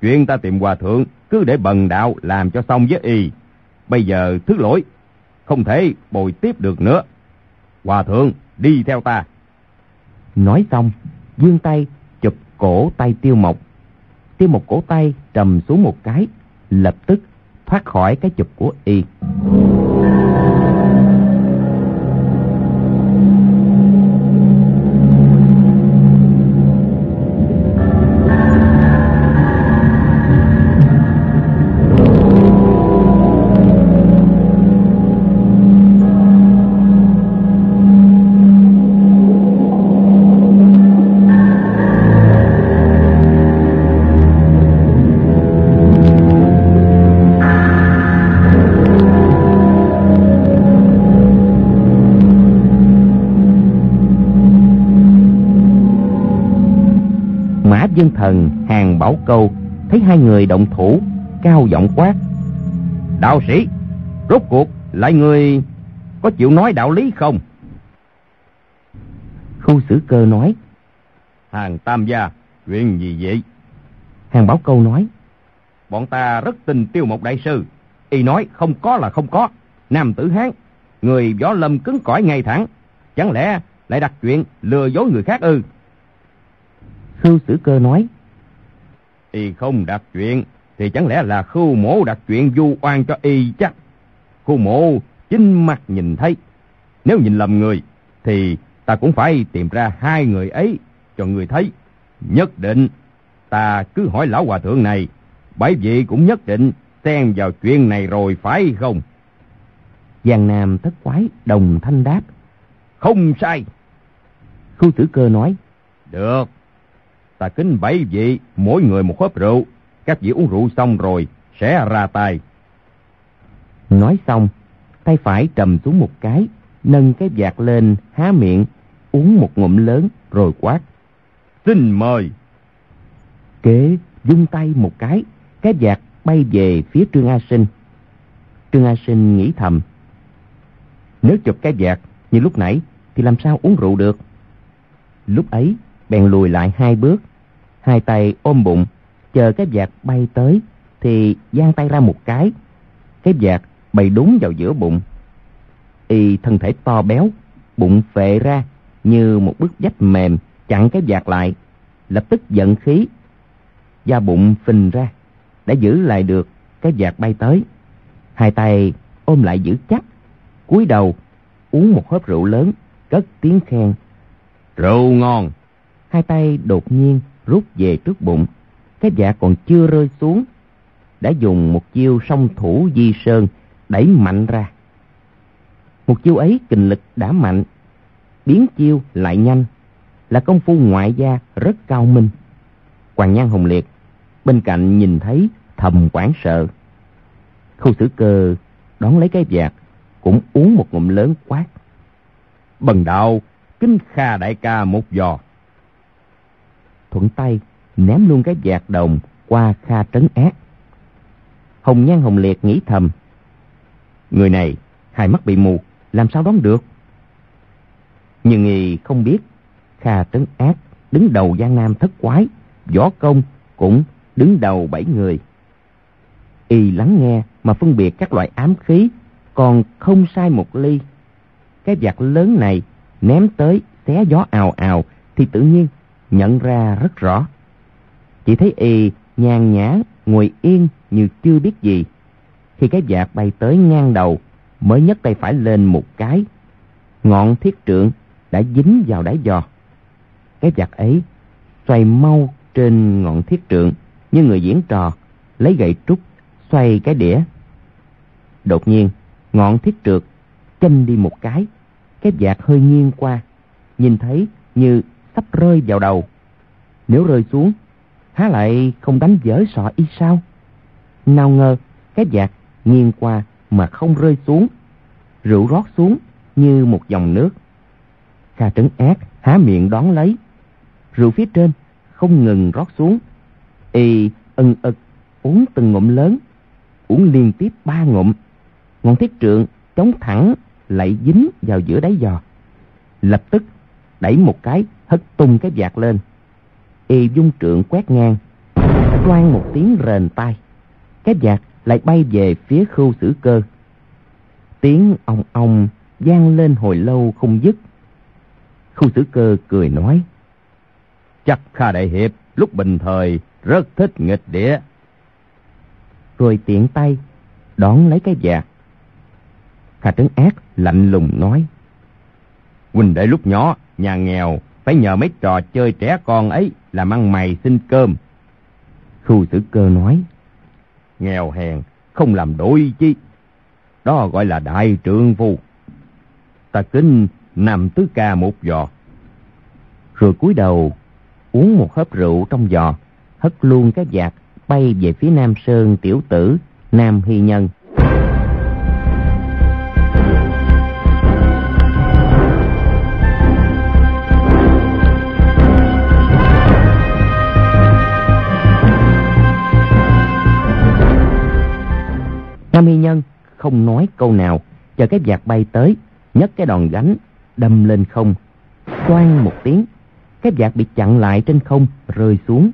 Chuyện ta tìm hòa thượng, cứ để bần đạo làm cho xong với y. Bây giờ thứ lỗi, không thể bồi tiếp được nữa. Hòa thượng, đi theo ta. Nói xong, dương tay chụp cổ tay tiêu mộc. Tiêu mộc cổ tay trầm xuống một cái, lập tức thoát khỏi cái chụp của y. người động thủ cao giọng quát. Đạo sĩ rốt cuộc lại người có chịu nói đạo lý không? Khu sử cơ nói. Hàng tam gia chuyện gì vậy? Hàng bảo câu nói. Bọn ta rất tin tiêu một đại sư. Y nói không có là không có. Nam tử hán người võ lâm cứng cỏi ngay thẳng. Chẳng lẽ lại đặt chuyện lừa dối người khác ư? Khưu Sử Cơ nói. Y không đặt chuyện, thì chẳng lẽ là khưu mổ đặt chuyện du oan cho y chắc. Khưu mổ chính mặt nhìn thấy. Nếu nhìn lầm người, thì ta cũng phải tìm ra hai người ấy cho người thấy. Nhất định, ta cứ hỏi lão hòa thượng này, bởi vì cũng nhất định xen vào chuyện này rồi phải không? Giang Nam thất quái đồng thanh đáp. Không sai. Khu tử cơ nói. Được, ta kính bảy vị, mỗi người một hớp rượu. Các vị uống rượu xong rồi, sẽ ra tay. Nói xong, tay phải trầm xuống một cái, nâng cái vạt lên, há miệng, uống một ngụm lớn, rồi quát. Xin mời. Kế dung tay một cái, cái vạt bay về phía Trương A Sinh. Trương A Sinh nghĩ thầm. Nếu chụp cái vạt như lúc nãy, thì làm sao uống rượu được? Lúc ấy, bèn lùi lại hai bước, hai tay ôm bụng, chờ cái vạt bay tới, thì giang tay ra một cái. Cái vạt bay đúng vào giữa bụng. Y thân thể to béo, bụng phệ ra như một bức vách mềm chặn cái vạt lại, lập tức giận khí. Da bụng phình ra, đã giữ lại được cái vạt bay tới. Hai tay ôm lại giữ chắc, cúi đầu uống một hớp rượu lớn, cất tiếng khen. Rượu ngon! Hai tay đột nhiên rút về trước bụng. Cái dạ còn chưa rơi xuống, đã dùng một chiêu song thủ di sơn đẩy mạnh ra. Một chiêu ấy kình lực đã mạnh, biến chiêu lại nhanh, là công phu ngoại gia rất cao minh. Hoàng Nhan Hồng Liệt bên cạnh nhìn thấy thầm quảng sợ. Khu xử cơ đón lấy cái vạt, cũng uống một ngụm lớn quát. Bần đạo, kính kha đại ca một giò. Thuận tay ném luôn cái vạt đồng qua kha trấn ác. Hồng Nhan Hồng Liệt nghĩ thầm. Người này, hai mắt bị mù, làm sao đoán được? Nhưng y không biết, kha trấn ác đứng đầu Giang Nam thất quái, võ công cũng đứng đầu bảy người. Y lắng nghe mà phân biệt các loại ám khí, còn không sai một ly. Cái vạt lớn này ném tới xé gió ào ào thì tự nhiên nhận ra rất rõ. Chỉ thấy y nhàn nhã ngồi yên như chưa biết gì. Khi cái vạt bay tới ngang đầu, mới nhấc tay phải lên một cái. Ngọn thiết trượng đã dính vào đáy giò. Cái vạt ấy xoay mau trên ngọn thiết trượng như người diễn trò, lấy gậy trúc, xoay cái đĩa. Đột nhiên, ngọn thiết trượt châm đi một cái, cái vạt hơi nghiêng qua, nhìn thấy như sắp rơi vào đầu. Nếu rơi xuống, há lại không đánh dở sọ y sao? Nào ngờ, cái vạt nghiêng qua mà không rơi xuống. Rượu rót xuống như một dòng nước. Kha trấn ác há miệng đón lấy. Rượu phía trên không ngừng rót xuống. Y ân ực uống từng ngụm lớn, uống liên tiếp ba ngụm. ngọn thiết trượng chống thẳng lại dính vào giữa đáy giò. Lập tức đẩy một cái hất tung cái vạt lên. Y dung trượng quét ngang, toan một tiếng rền tai. Cái vạt lại bay về phía khưu xử cơ. Tiếng ong ong vang lên hồi lâu không dứt. Khu xử cơ cười nói. Chắc Kha Đại Hiệp lúc bình thời rất thích nghịch đĩa, Rồi tiện tay đón lấy cái vạt. Kha Trấn Ác lạnh lùng nói. Huynh đệ lúc nhỏ, nhà nghèo, phải nhờ mấy trò chơi trẻ con ấy làm ăn mày xin cơm. Khu sử cơ nói. Nghèo hèn, không làm đổi chi. Đó gọi là đại trượng phu. Ta kính nằm tứ ca một giò. Rồi cúi đầu uống một hớp rượu trong giò, hất luôn cái giạc bay về phía Nam Sơn tiểu tử Nam Hy Nhân. Không nói câu nào, chờ cái vạt bay tới, nhấc cái đòn gánh, đâm lên không. Xoan một tiếng, cái vạt bị chặn lại trên không, rơi xuống.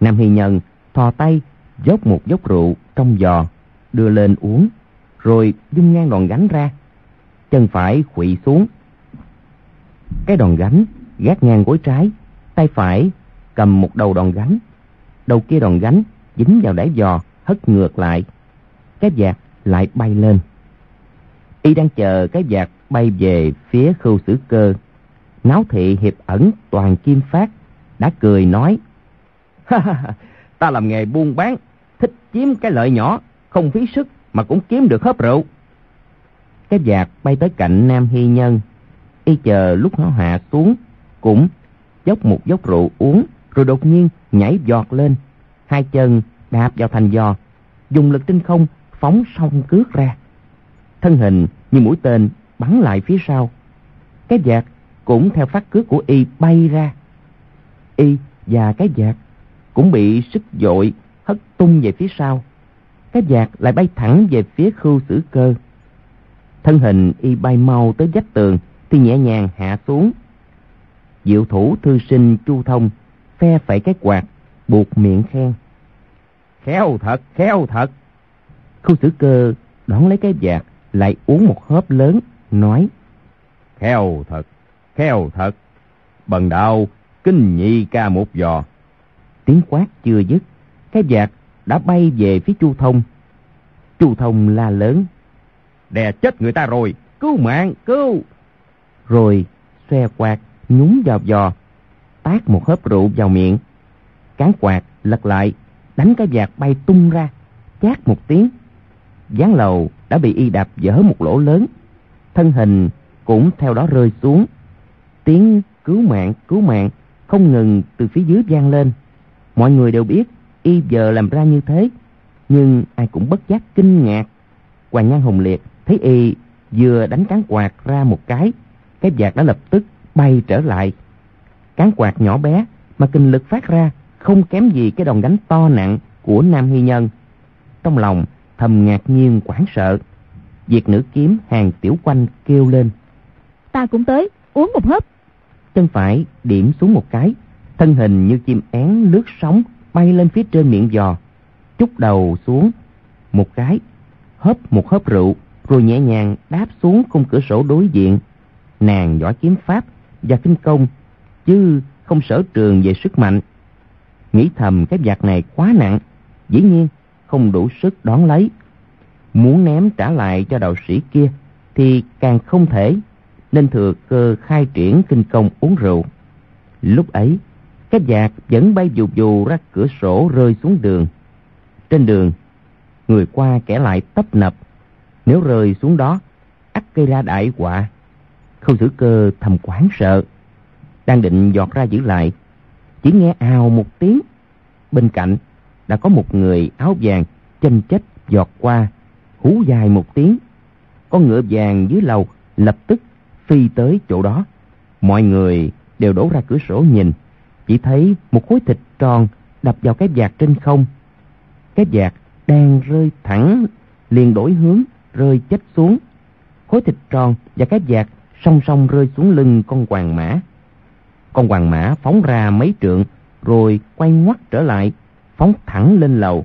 Nam Hy Nhân thò tay, dốc một dốc rượu trong giò, đưa lên uống, rồi dung ngang đòn gánh ra. Chân phải khuỵu xuống. Cái đòn gánh gác ngang gối trái, tay phải cầm một đầu đòn gánh. Đầu kia đòn gánh dính vào đáy giò, hất ngược lại. Cái vạt lại bay lên. Y đang chờ cái vạt bay về phía khu xử cơ. Náo thị hiệp ẩn toàn kim phát, đã cười nói. ta làm nghề buôn bán, thích chiếm cái lợi nhỏ, không phí sức mà cũng kiếm được hớp rượu. Cái vạt bay tới cạnh Nam Hy Nhân. Y chờ lúc nó hạ xuống, cũng dốc một dốc rượu uống, rồi đột nhiên nhảy giọt lên. Hai chân đạp vào thành giò, dùng lực tinh không phóng song cước ra. Thân hình như mũi tên bắn lại phía sau. Cái vạt cũng theo phát cước của y bay ra. Y và cái vạt cũng bị sức dội hất tung về phía sau. Cái vạt lại bay thẳng về phía khu sử cơ. Thân hình y bay mau tới vách tường thì nhẹ nhàng hạ xuống. Diệu thủ thư sinh chu thông phe phẩy cái quạt buộc miệng khen. Khéo thật, khéo thật. Khu sử cơ đón lấy cái vạt, lại uống một hớp lớn, nói. Khéo thật, khéo thật. Bần đạo, kinh nhị ca một giò. Tiếng quát chưa dứt, cái vạt đã bay về phía Chu Thông. Chu Thông la lớn. Đè chết người ta rồi, cứu mạng, cứu. Rồi xe quạt nhúng vào giò, tát một hớp rượu vào miệng. Cán quạt lật lại, đánh cái vạt bay tung ra, chát một tiếng gián lầu đã bị y đạp dở một lỗ lớn. Thân hình cũng theo đó rơi xuống. Tiếng cứu mạng cứu mạng không ngừng từ phía dưới vang lên. Mọi người đều biết y giờ làm ra như thế, nhưng ai cũng bất giác kinh ngạc. Hoàng nhan hùng liệt thấy y vừa đánh cán quạt ra một cái cái vạt đã lập tức bay trở lại. Cán quạt nhỏ bé mà kinh lực phát ra không kém gì cái đòn đánh to nặng của nam hy nhân. Trong lòng thầm ngạc nhiên hoảng sợ. Việt nữ kiếm hàng tiểu quanh kêu lên. Ta cũng tới uống một hớp. Chân phải điểm xuống một cái Thân hình như chim én lướt sóng Bay lên phía trên miệng giò. Chút đầu xuống Một cái Hớp một hớp rượu Rồi nhẹ nhàng đáp xuống khung cửa sổ đối diện. Nàng giỏi kiếm pháp Và kinh công Chứ không sở trường về sức mạnh. Nghĩ thầm cái vạt này quá nặng Dĩ nhiên không đủ sức đón lấy. Muốn ném trả lại cho đạo sĩ kia thì càng không thể, nên thừa cơ khai triển kinh công uống rượu. Lúc ấy, cái vạt vẫn bay dù dù ra cửa sổ rơi xuống đường. Trên đường, người qua kẻ lại tấp nập. Nếu rơi xuống đó, ắt gây ra đại họa. Khâu xử cơ thầm quán sợ. Đang định giọt ra giữ lại. Chỉ nghe ào một tiếng. Bên cạnh đã có một người áo vàng chênh chết giọt qua hú dài một tiếng con ngựa vàng dưới lầu lập tức phi tới chỗ đó mọi người đều đổ ra cửa sổ nhìn chỉ thấy một khối thịt tròn đập vào cái vạt trên không cái vạt đang rơi thẳng liền đổi hướng rơi chết xuống. Khối thịt tròn và cái vạt song song rơi xuống lưng con hoàng mã. Con hoàng mã phóng ra mấy trượng rồi quay ngoắt trở lại, phóng thẳng lên lầu.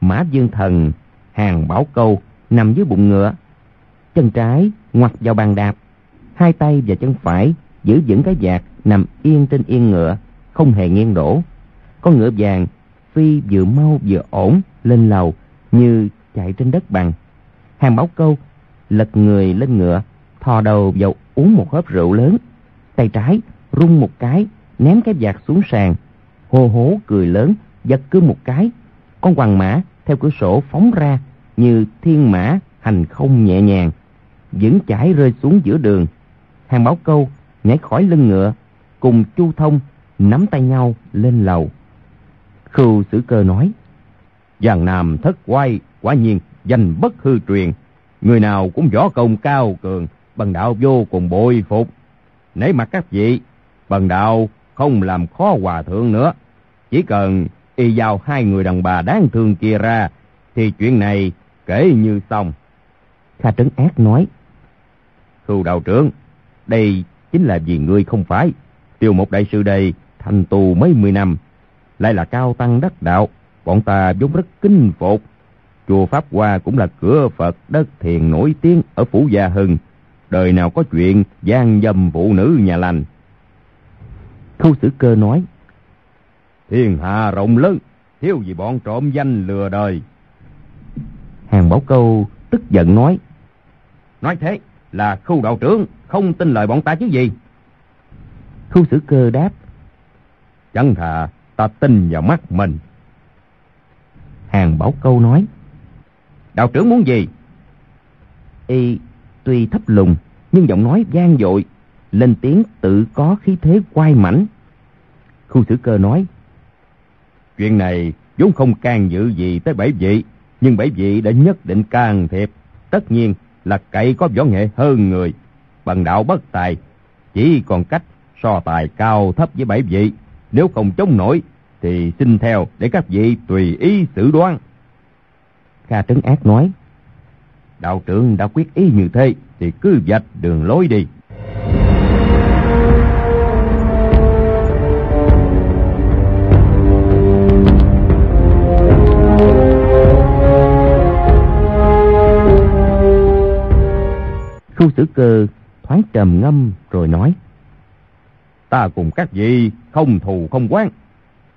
Mã Dương Thần, hàng bảo câu nằm dưới bụng ngựa. Chân trái ngoặt vào bàn đạp, hai tay và chân phải giữ vững cái vạt nằm yên trên yên ngựa, không hề nghiêng đổ. Con ngựa vàng phi vừa mau vừa ổn lên lầu như chạy trên đất bằng. Hàng bảo câu lật người lên ngựa, thò đầu vào uống một hớp rượu lớn. Tay trái rung một cái, ném cái vạt xuống sàn. Hô hố cười lớn, giật cứ một cái. Con hoàng mã theo cửa sổ phóng ra như thiên mã hành không nhẹ nhàng, vững chãi rơi xuống giữa đường. Hàng báo câu nhảy khỏi lưng ngựa, cùng Chu Thông nắm tay nhau lên lầu. Khưu Sử Cơ nói: Giang Nam thất quay, quả nhiên danh bất hư truyền, người nào cũng võ công cao cường, bần đạo vô cùng bội phục. Nể mặt các vị, bần đạo không làm khó hòa thượng nữa, chỉ cần y giao hai người đàn bà đáng thương kia ra thì chuyện này kể như xong. Kha Trấn Ác nói, Khưu đạo trưởng, đây chính là vì ngươi không phải. Tiêu một đại sư đây thành tù mấy mươi năm, lại là cao tăng đắc đạo, bọn ta vốn rất kinh phục. Chùa Pháp Hoa cũng là cửa Phật đất thiền nổi tiếng ở Phủ Gia Hưng. Đời nào có chuyện gian dâm phụ nữ nhà lành. Khu Sử Cơ nói, Thiên hạ rộng lớn, thiếu gì bọn trộm danh lừa đời. Hàng Bảo Câu tức giận nói, Nói thế là khu đạo trưởng không tin lời bọn ta chứ gì. Khu Sử Cơ đáp, Chẳng thà ta tin vào mắt mình. Hàng Bảo Câu nói, Đạo trưởng muốn gì? Y tuy thấp lùng nhưng giọng nói vang dội, lên tiếng tự có khí thế quay mảnh. Khu Sử Cơ nói, Chuyện này vốn không can dự gì tới bảy vị, nhưng bảy vị đã nhất định can thiệp. Tất nhiên là cậy có võ nghệ hơn người. Bằng đạo bất tài, chỉ còn cách so tài cao thấp với bảy vị. Nếu không chống nổi, thì xin theo để các vị tùy ý xử đoán. Kha Trấn Ác nói, Đạo trưởng đã quyết ý như thế, thì cứ vạch đường lối đi. Khu Sử Cơ thoáng trầm ngâm rồi nói, Ta cùng các vị không thù không quán.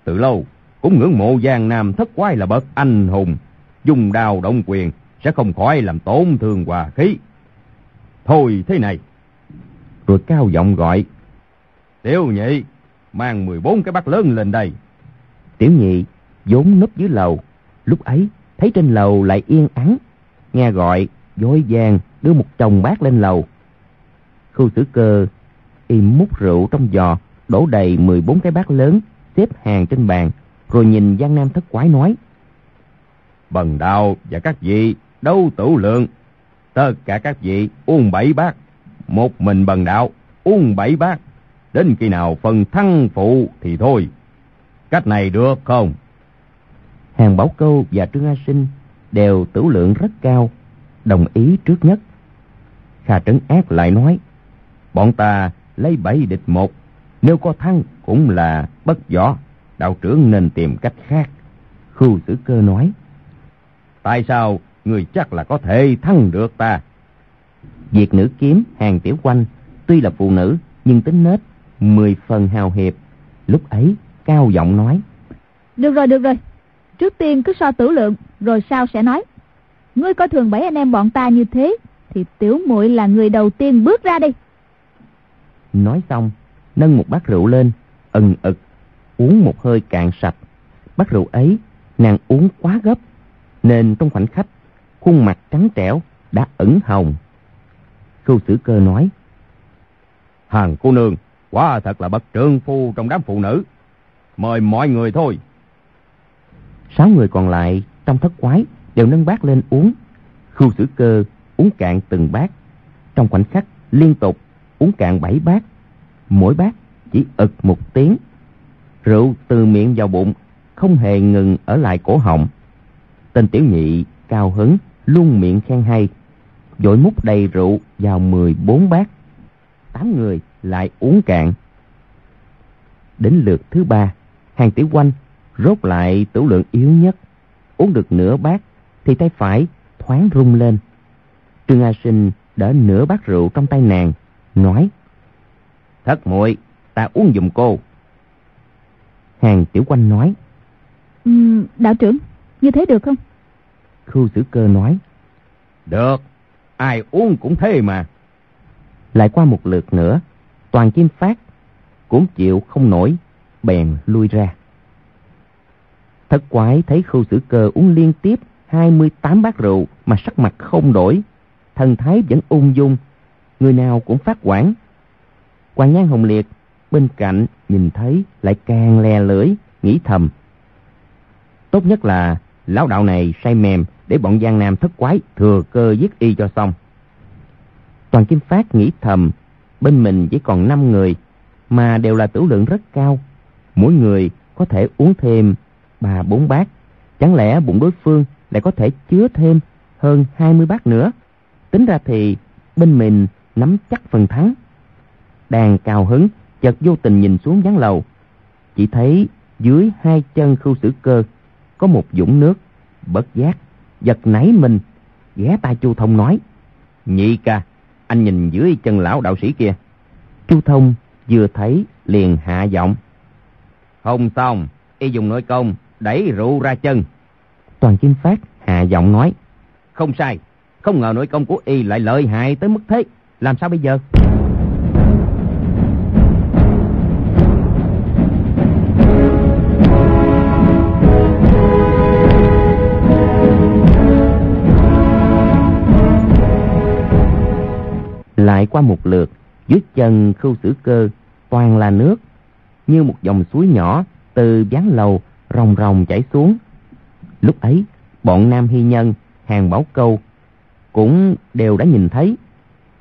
Từ lâu cũng ngưỡng mộ Giang Nam thất quái là bậc anh hùng, dùng đào động quyền sẽ không khỏi làm tổn thương hòa khí. Thôi thế này, rồi cao giọng gọi, tiểu nhị mang 14 cái bát lớn lên đây. Tiểu nhị vốn núp dưới lầu, lúc ấy thấy trên lầu lại yên ắng, nghe gọi dối vàng đưa một chồng bát lên lầu. Khu Sử Cơ im múc rượu trong giò, đổ đầy 14 cái bát lớn, xếp hàng trên bàn, rồi nhìn Giang Nam thất quái nói. Bần đạo và các vị đấu tử lượng. Tất cả các vị uống bảy bát. Một mình bần đạo uống bảy bát. Đến khi nào phần thăng phụ thì thôi. Cách này được không? Hàng Bảo Câu và Trương A Sinh đều tử lượng rất cao, đồng ý trước nhất. Kha Trấn Ác lại nói, Bọn ta lấy bảy địch một. Nếu có thăng cũng là bất võ. Đạo trưởng nên tìm cách khác. Khu Tử Cơ nói, Tại sao người chắc là có thể thắng được ta? Việc nữ kiếm hàng tiểu quanh tuy là phụ nữ nhưng tính nết mười phần hào hiệp. Lúc ấy cao giọng nói. Được rồi, được rồi. Trước tiên cứ so tử lượng, rồi sau sẽ nói. Ngươi coi thường bảy anh em bọn ta như thế, thì tiểu muội là người đầu tiên bước ra đi. Nói xong, nâng một bát rượu lên, ần ực, uống một hơi cạn sạch. Bát rượu ấy, nàng uống quá gấp, nên trong khoảnh khắc, khuôn mặt trắng trẻo đã ửng hồng. Khưu Sử Cơ nói, Hàng cô nương, quả thật là bậc trượng phu trong đám phụ nữ. Mời mọi người thôi. sáu người còn lại trong thất quái đều nâng bát lên uống. Khưu Sử Cơ uống cạn từng bát. Trong khoảnh khắc liên tục uống cạn bảy bát. Mỗi bát chỉ ực một tiếng. Rượu từ miệng vào bụng, không hề ngừng ở lại cổ họng. Tên tiểu nhị cao hứng, luôn miệng khen hay vội múc đầy rượu vào mười bốn bát tám người lại uống cạn đến lượt thứ ba hàng tiểu quanh rốt lại tửu lượng yếu nhất uống được nửa bát thì tay phải thoáng rung lên. Trương a sinh đỡ nửa bát rượu trong tay nàng nói thất muội ta uống giùm cô. Hàng tiểu quanh nói ừ, đạo trưởng như thế được không? Khưu sử cơ nói được ai uống cũng thế mà. Lại qua một lượt nữa toàn kim phát cũng chịu không nổi bèn lui ra. Thất quái thấy khưu sử cơ uống liên tiếp 28 bát rượu mà sắc mặt không đổi. Thần thái vẫn ung dung. Người nào cũng phát quản hoàng nhan hồng liệt bên cạnh nhìn thấy lại càng le lưỡi, nghĩ thầm. Tốt nhất là lão đạo này say mềm để bọn giang nam thất quái thừa cơ giết y cho xong. Toàn kim phát nghĩ thầm, bên mình chỉ còn năm người mà đều là tử lượng rất cao. Mỗi người có thể uống thêm ba bốn bát. Chẳng lẽ bụng đối phương lại có thể chứa thêm hơn hai mươi bát nữa. Tính ra thì bên mình nắm chắc phần thắng. Đang cao hứng, chợt vô tình nhìn xuống gián lầu. Chỉ thấy dưới hai chân khu sử cơ có một dũng nước bất giác giật nảy mình, ghé tai chu thông nói, nhị ca, anh nhìn dưới chân lão đạo sĩ kia. Chu thông vừa thấy liền hạ giọng, không xong, y dùng nội công đẩy rượu ra chân toàn kim phát hạ giọng nói. Không sai. Không ngờ nội công của y lại lợi hại tới mức thế. Làm sao bây giờ? Lại qua một lượt dưới chân khưu sử cơ toàn là nước như một dòng suối nhỏ từ ván lầu ròng ròng chảy xuống lúc ấy, bọn nam hy nhân, hàng bảo câu cũng đều đã nhìn thấy.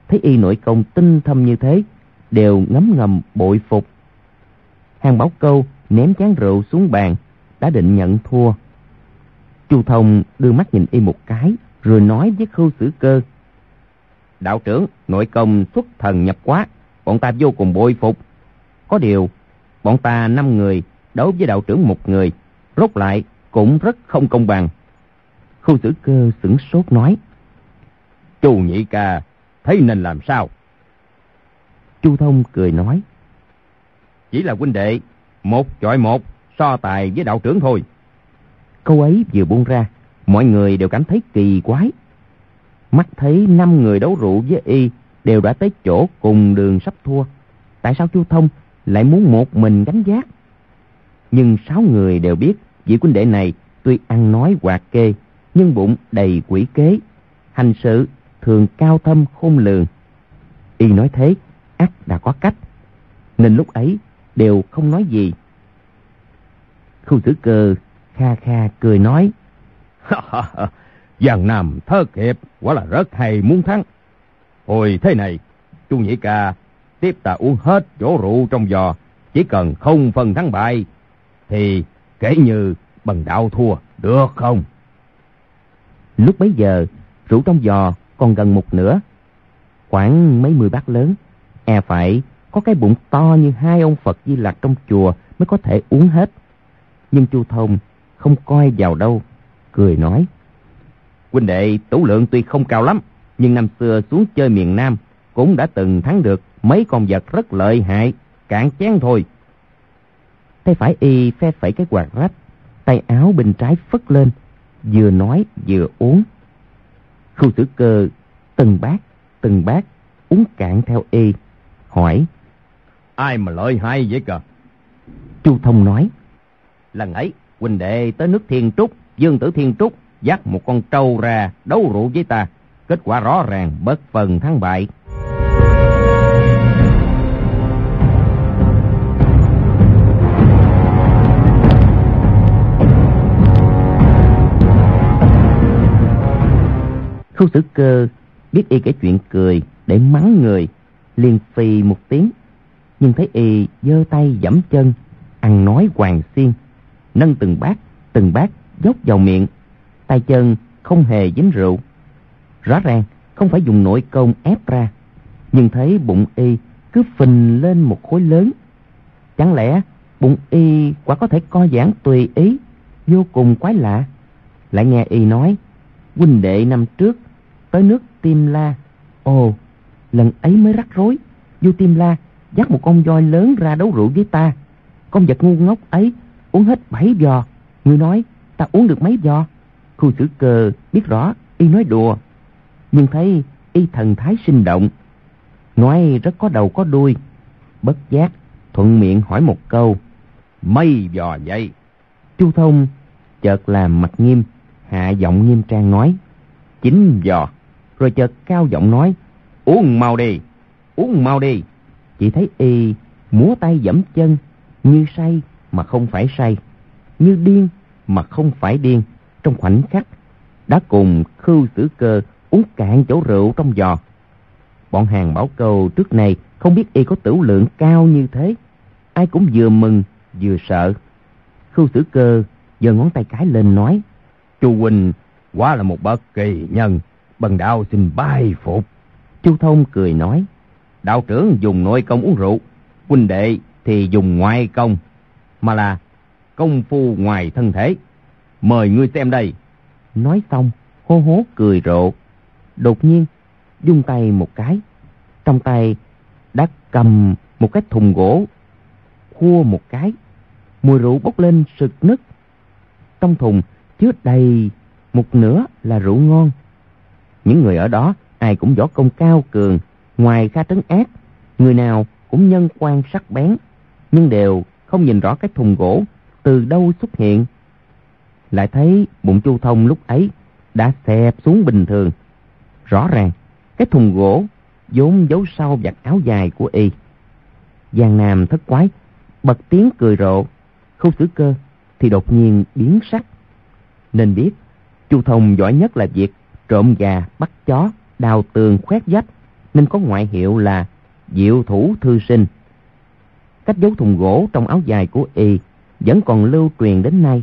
Thấy y nội công tinh thâm như thế, đều ngấm ngầm bội phục. Hàng bảo câu ném chén rượu xuống bàn, đã định nhận thua. Chu thông đưa mắt nhìn y một cái, rồi nói với khưu sử cơ, đạo trưởng, nội công xuất thần nhập quá bọn ta vô cùng bội phục. Có điều, bọn ta năm người, đấu với đạo trưởng một người, rốt lại cũng rất không công bằng. Khu tử cơ sửng sốt nói, chu nhị ca, thấy nên làm sao? Chu thông cười nói, chỉ là huynh đệ, một chọi một, so tài với đạo trưởng thôi. Câu ấy vừa buông ra, mọi người đều cảm thấy kỳ quái. Mắt thấy năm người đấu rượu với y đều đã tới chỗ cùng đường sắp thua, tại sao chu thông lại muốn một mình gánh giác nhưng sáu người đều biết vị huynh đệ này tuy ăn nói hoạt kê nhưng bụng đầy quỷ kế. Hành sự thường cao thâm khôn lường. Y nói thế ắt đã có cách. Nên lúc ấy đều không nói gì. Khu tử cơ kha kha cười nói Giang Nam thơ kịp, quả là rất hay muốn thắng. Hồi thế này, chu nhĩ ca tiếp ta uống hết chỗ rượu trong giò, chỉ cần không phần thắng bại, thì kể như bằng đạo thua, được không? Lúc bấy giờ, rượu trong giò còn gần một nửa, khoảng mấy mươi bát lớn, e phải có cái bụng to như hai ông Phật Di Lặc trong chùa mới có thể uống hết. Nhưng Chu Thông không coi vào đâu, cười nói huynh đệ tủ lượng tuy không cao lắm nhưng năm xưa xuống chơi miền nam cũng đã từng thắng được mấy con vật rất lợi hại cạn chén thôi tay phải y phe phẩy cái quạt rách tay áo bên trái phất lên vừa nói vừa uống. Khu tử cơ từng bát từng bát uống cạn theo y hỏi ai mà lợi hại vậy cờ chu thông nói lần ấy huynh đệ tới nước thiên trúc dương tử thiên trúc dắt một con trâu ra đấu rượu với ta. Kết quả rõ ràng bất phần thắng bại Khâu xử cơ biết y kể chuyện cười để mắng người, liền phì một tiếng. Nhưng thấy y giơ tay dẫm chân, ăn nói hoàng xiên, nâng từng bát, từng bát dốc vào miệng, tay chân không hề dính rượu Rõ ràng không phải dùng nội công ép ra, nhưng thấy bụng y cứ phình lên một khối lớn. Chẳng lẽ bụng y quả có thể co giãn tùy ý, vô cùng quái lạ. Lại nghe y nói, huynh đệ năm trước tới nước Tim La. Ồ, lần ấy mới rắc rối, vô Tim La dắt một con voi lớn ra đấu rượu với ta. Con vật ngu ngốc ấy uống hết bảy giò. Người nói ta uống được mấy giò. Khu xử cờ biết rõ y nói đùa. Nhưng thấy y thần thái sinh động. Nói rất có đầu có đuôi. Bất giác thuận miệng hỏi một câu. Mấy giò vậy? Chu Thông chợt làm mặt nghiêm, hạ giọng nghiêm trang nói. Chín giò. Rồi chợt cao giọng nói. Uống mau đi, uống mau đi. Chỉ thấy y múa tay dẫm chân, như say mà không phải say, như điên mà không phải điên. Trong khoảnh khắc, đã cùng khưu tử cơ uống cạn chỗ rượu trong giò. Bọn hàng bảo câu trước này không biết y có tửu lượng cao như thế. Ai cũng vừa mừng vừa sợ. Khưu tử cơ giơ ngón tay cái lên nói. Chu Huynh quá là một bất kỳ nhân. Bần đạo xin bài phục. Chu Thông cười nói. Đạo trưởng dùng nội công uống rượu. Huynh đệ thì dùng ngoại công. Mà là công phu ngoài thân thể. Mời ngươi xem đây. Nói xong, hô hố cười rộ. Đột nhiên, dung tay một cái. Trong tay đã cầm một cái thùng gỗ, khua một cái. Mùi rượu bốc lên sực nức. Trong thùng chứa đầy một nửa là rượu ngon. Những người ở đó ai cũng võ công cao cường, ngoài kha trấn ác, người nào cũng nhân quan sắc bén, nhưng đều không nhìn rõ cái thùng gỗ từ đâu xuất hiện. Lại thấy bụng chu thông lúc ấy đã xẹp xuống bình thường. Rõ ràng, cái thùng gỗ vốn giấu sau vạt áo dài của y. Giang Nam thất quái, bật tiếng cười rộ, khâu xử cơ thì đột nhiên biến sắc. Nên biết, chu thông giỏi nhất là việc trộm gà, bắt chó, đào tường khoét vách, nên có ngoại hiệu là diệu thủ thư sinh. Cách giấu thùng gỗ trong áo dài của y vẫn còn lưu truyền đến nay.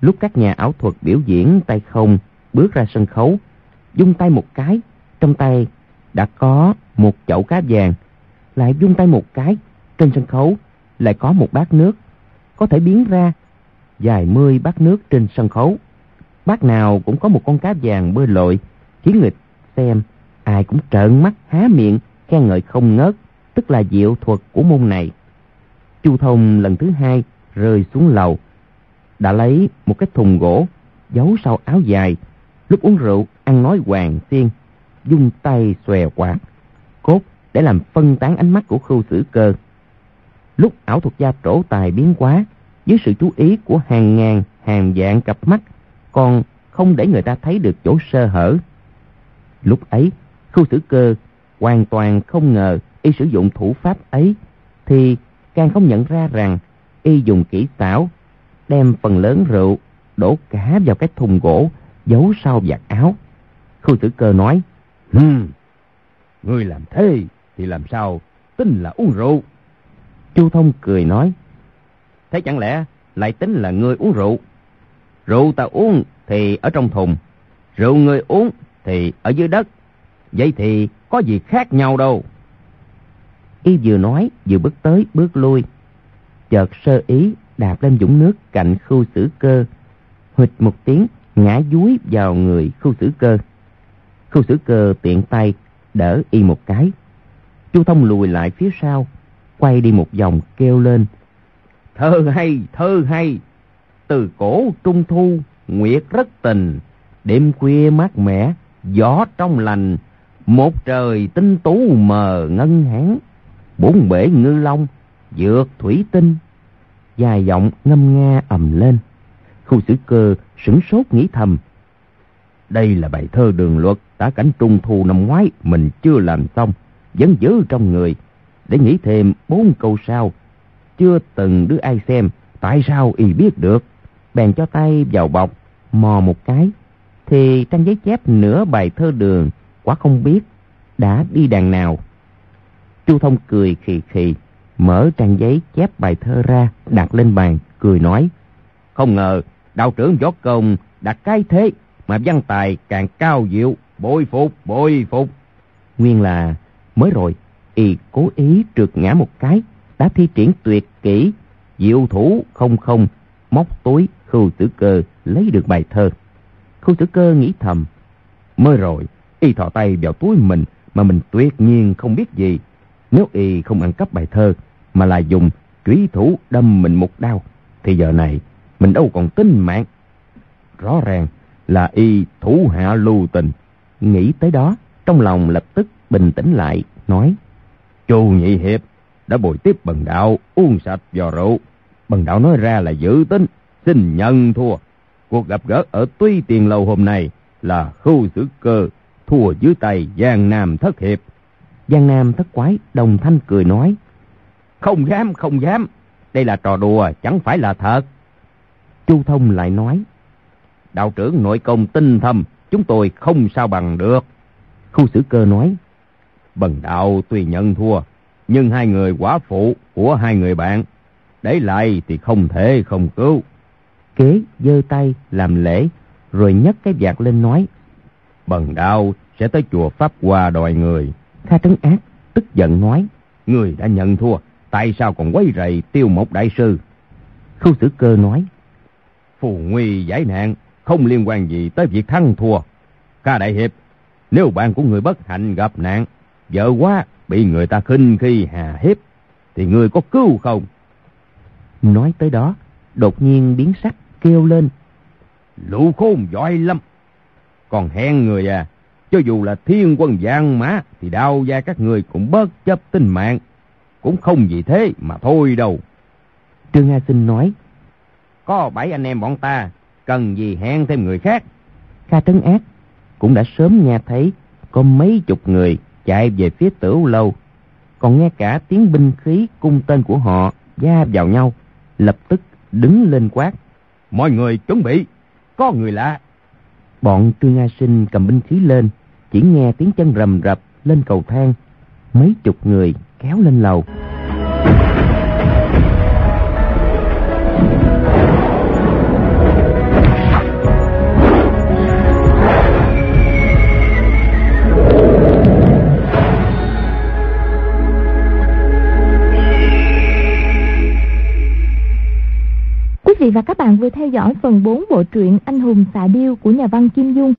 Lúc các nhà ảo thuật biểu diễn tay không bước ra sân khấu, dung tay một cái, trong tay đã có một chậu cá vàng, lại dung tay một cái, trên sân khấu lại có một bát nước, có thể biến ra vài mươi bát nước trên sân khấu bác nào cũng có một con cá vàng bơi lội, khiến người xem ai cũng trợn mắt há miệng khen ngợi không ngớt, tức là diệu thuật của môn này. Chu Thông lần thứ hai rơi xuống lầu, đã lấy một cái thùng gỗ giấu sau áo dài, lúc uống rượu ăn nói hoàng xiên, dung tay xòe quạt, cốt để làm phân tán ánh mắt của khưu sử cơ. Lúc ảo thuật gia trổ tài biến quá, dưới sự chú ý của hàng ngàn, hàng vạn cặp mắt, còn không để người ta thấy được chỗ sơ hở. Lúc ấy, khu sử cơ hoàn toàn không ngờ y sử dụng thủ pháp ấy, thì càng không nhận ra rằng y dùng kỹ xảo, đem phần lớn rượu đổ cả vào cái thùng gỗ giấu sau vạt áo. Khu sử cơ nói, Hừm, ngươi làm thế thì làm sao tính là uống rượu? Chu Thông cười nói, Thế chẳng lẽ lại tính là ngươi uống rượu? Rượu ta uống thì ở trong thùng, rượu người uống thì ở dưới đất. Vậy thì có gì khác nhau đâu. Y vừa nói vừa bước tới bước lui. Chợt sơ ý đạp lên dũng nước cạnh khu xử cơ. Hụt một tiếng ngã dúi vào người khu xử cơ. Khu xử cơ tiện tay đỡ y một cái. Chu Thông lùi lại phía sau, quay đi một vòng kêu lên. Thơ hay, thơ hay. Từ cổ trung thu, nguyệt rất tình. Đêm khuya mát mẻ, gió trong lành. Một trời tinh tú mờ ngân hán. Bốn bể ngư long, dược thủy tinh. Dài giọng ngâm nga ầm lên. Khu xử cơ sửng sốt nghĩ thầm. Đây là bài thơ đường luật tả cảnh trung thu năm ngoái mình chưa làm xong, vẫn giữ trong người. Để nghĩ thêm bốn câu sau, chưa từng đứa ai xem, tại sao y biết được. Bèn cho tay vào bọc, mò một cái, thì trang giấy chép nửa bài thơ đường, quả không biết, đã đi đàn nào. Chu Thông cười khì khì, mở trang giấy chép bài thơ ra, đặt lên bàn, cười nói. Không ngờ, đạo trưởng võ công đặt cái thế, mà văn tài càng cao diệu, bội phục, bội phục. Nguyên là mới rồi, y cố ý trượt ngã một cái, đã thi triển tuyệt kỹ, diệu thủ không không, móc túi khưu tử cơ lấy được bài thơ. Khưu tử cơ nghĩ thầm, mới rồi, y thò tay vào túi mình mà mình tuyệt nhiên không biết gì. Nếu y không ăn cắp bài thơ, mà là dùng trúy thủ đâm mình một đau, thì giờ này mình đâu còn tin mạng. Rõ ràng là y thủ hạ lưu tình. Nghĩ tới đó, trong lòng lập tức bình tĩnh lại, nói. Chu nhị hiệp đã bồi tiếp bần đạo uống sạch vò rượu. Bần đạo nói ra là giữ tính, xin nhận thua. Cuộc gặp gỡ ở Tuy Tiền Lâu hôm nay là khưu xử cơ, thua dưới tay Giang Nam thất hiệp. Giang Nam thất quái đồng thanh cười nói. Không dám, không dám. Đây là trò đùa, chẳng phải là thật. Chu Thông lại nói. Đạo trưởng nội công tinh thâm, chúng tôi không sao bằng được. Khu xử cơ nói. Bần đạo tuy nhận thua, nhưng hai người quả phụ của hai người bạn, để lại thì không thể không cứu. Kế giơ tay làm lễ, rồi nhấc cái vạt lên nói. Bần đạo sẽ tới chùa Pháp Hoa đòi người. Kha Trấn Ác tức giận nói. Người đã nhận thua, tại sao còn quấy rầy tiêu một đại sư? Khu xử cơ nói. Phù nguy giải nạn, không liên quan gì tới việc thắng thua. Ca đại hiệp, nếu bạn của người bất hạnh gặp nạn, vợ quá bị người ta khinh khi hà hiếp, thì người có cứu không? Nói tới đó, đột nhiên biến sắc kêu lên. Lũ khôn giỏi lắm. Còn hẹn người à, cho dù là thiên quân giang mã, thì đau da các người cũng bớt chấp tính mạng. Cũng không gì thế mà thôi đâu. Trương A Sinh nói. Có bảy anh em bọn ta, cần gì hẹn thêm người khác. Kha Trấn Ác cũng đã sớm nghe thấy có mấy chục người chạy về phía tửu lâu. Còn nghe cả tiếng binh khí cung tên của họ gia vào nhau, lập tức đứng lên quát. Mọi người chuẩn bị, có người lạ. Bọn Trương A Sinh cầm binh khí lên, chỉ nghe tiếng chân rầm rập lên cầu thang. Mấy chục người kéo lên lầu. Vị và các bạn vừa theo dõi phần 4 bộ truyện Anh hùng xạ điêu của nhà văn Kim Dung.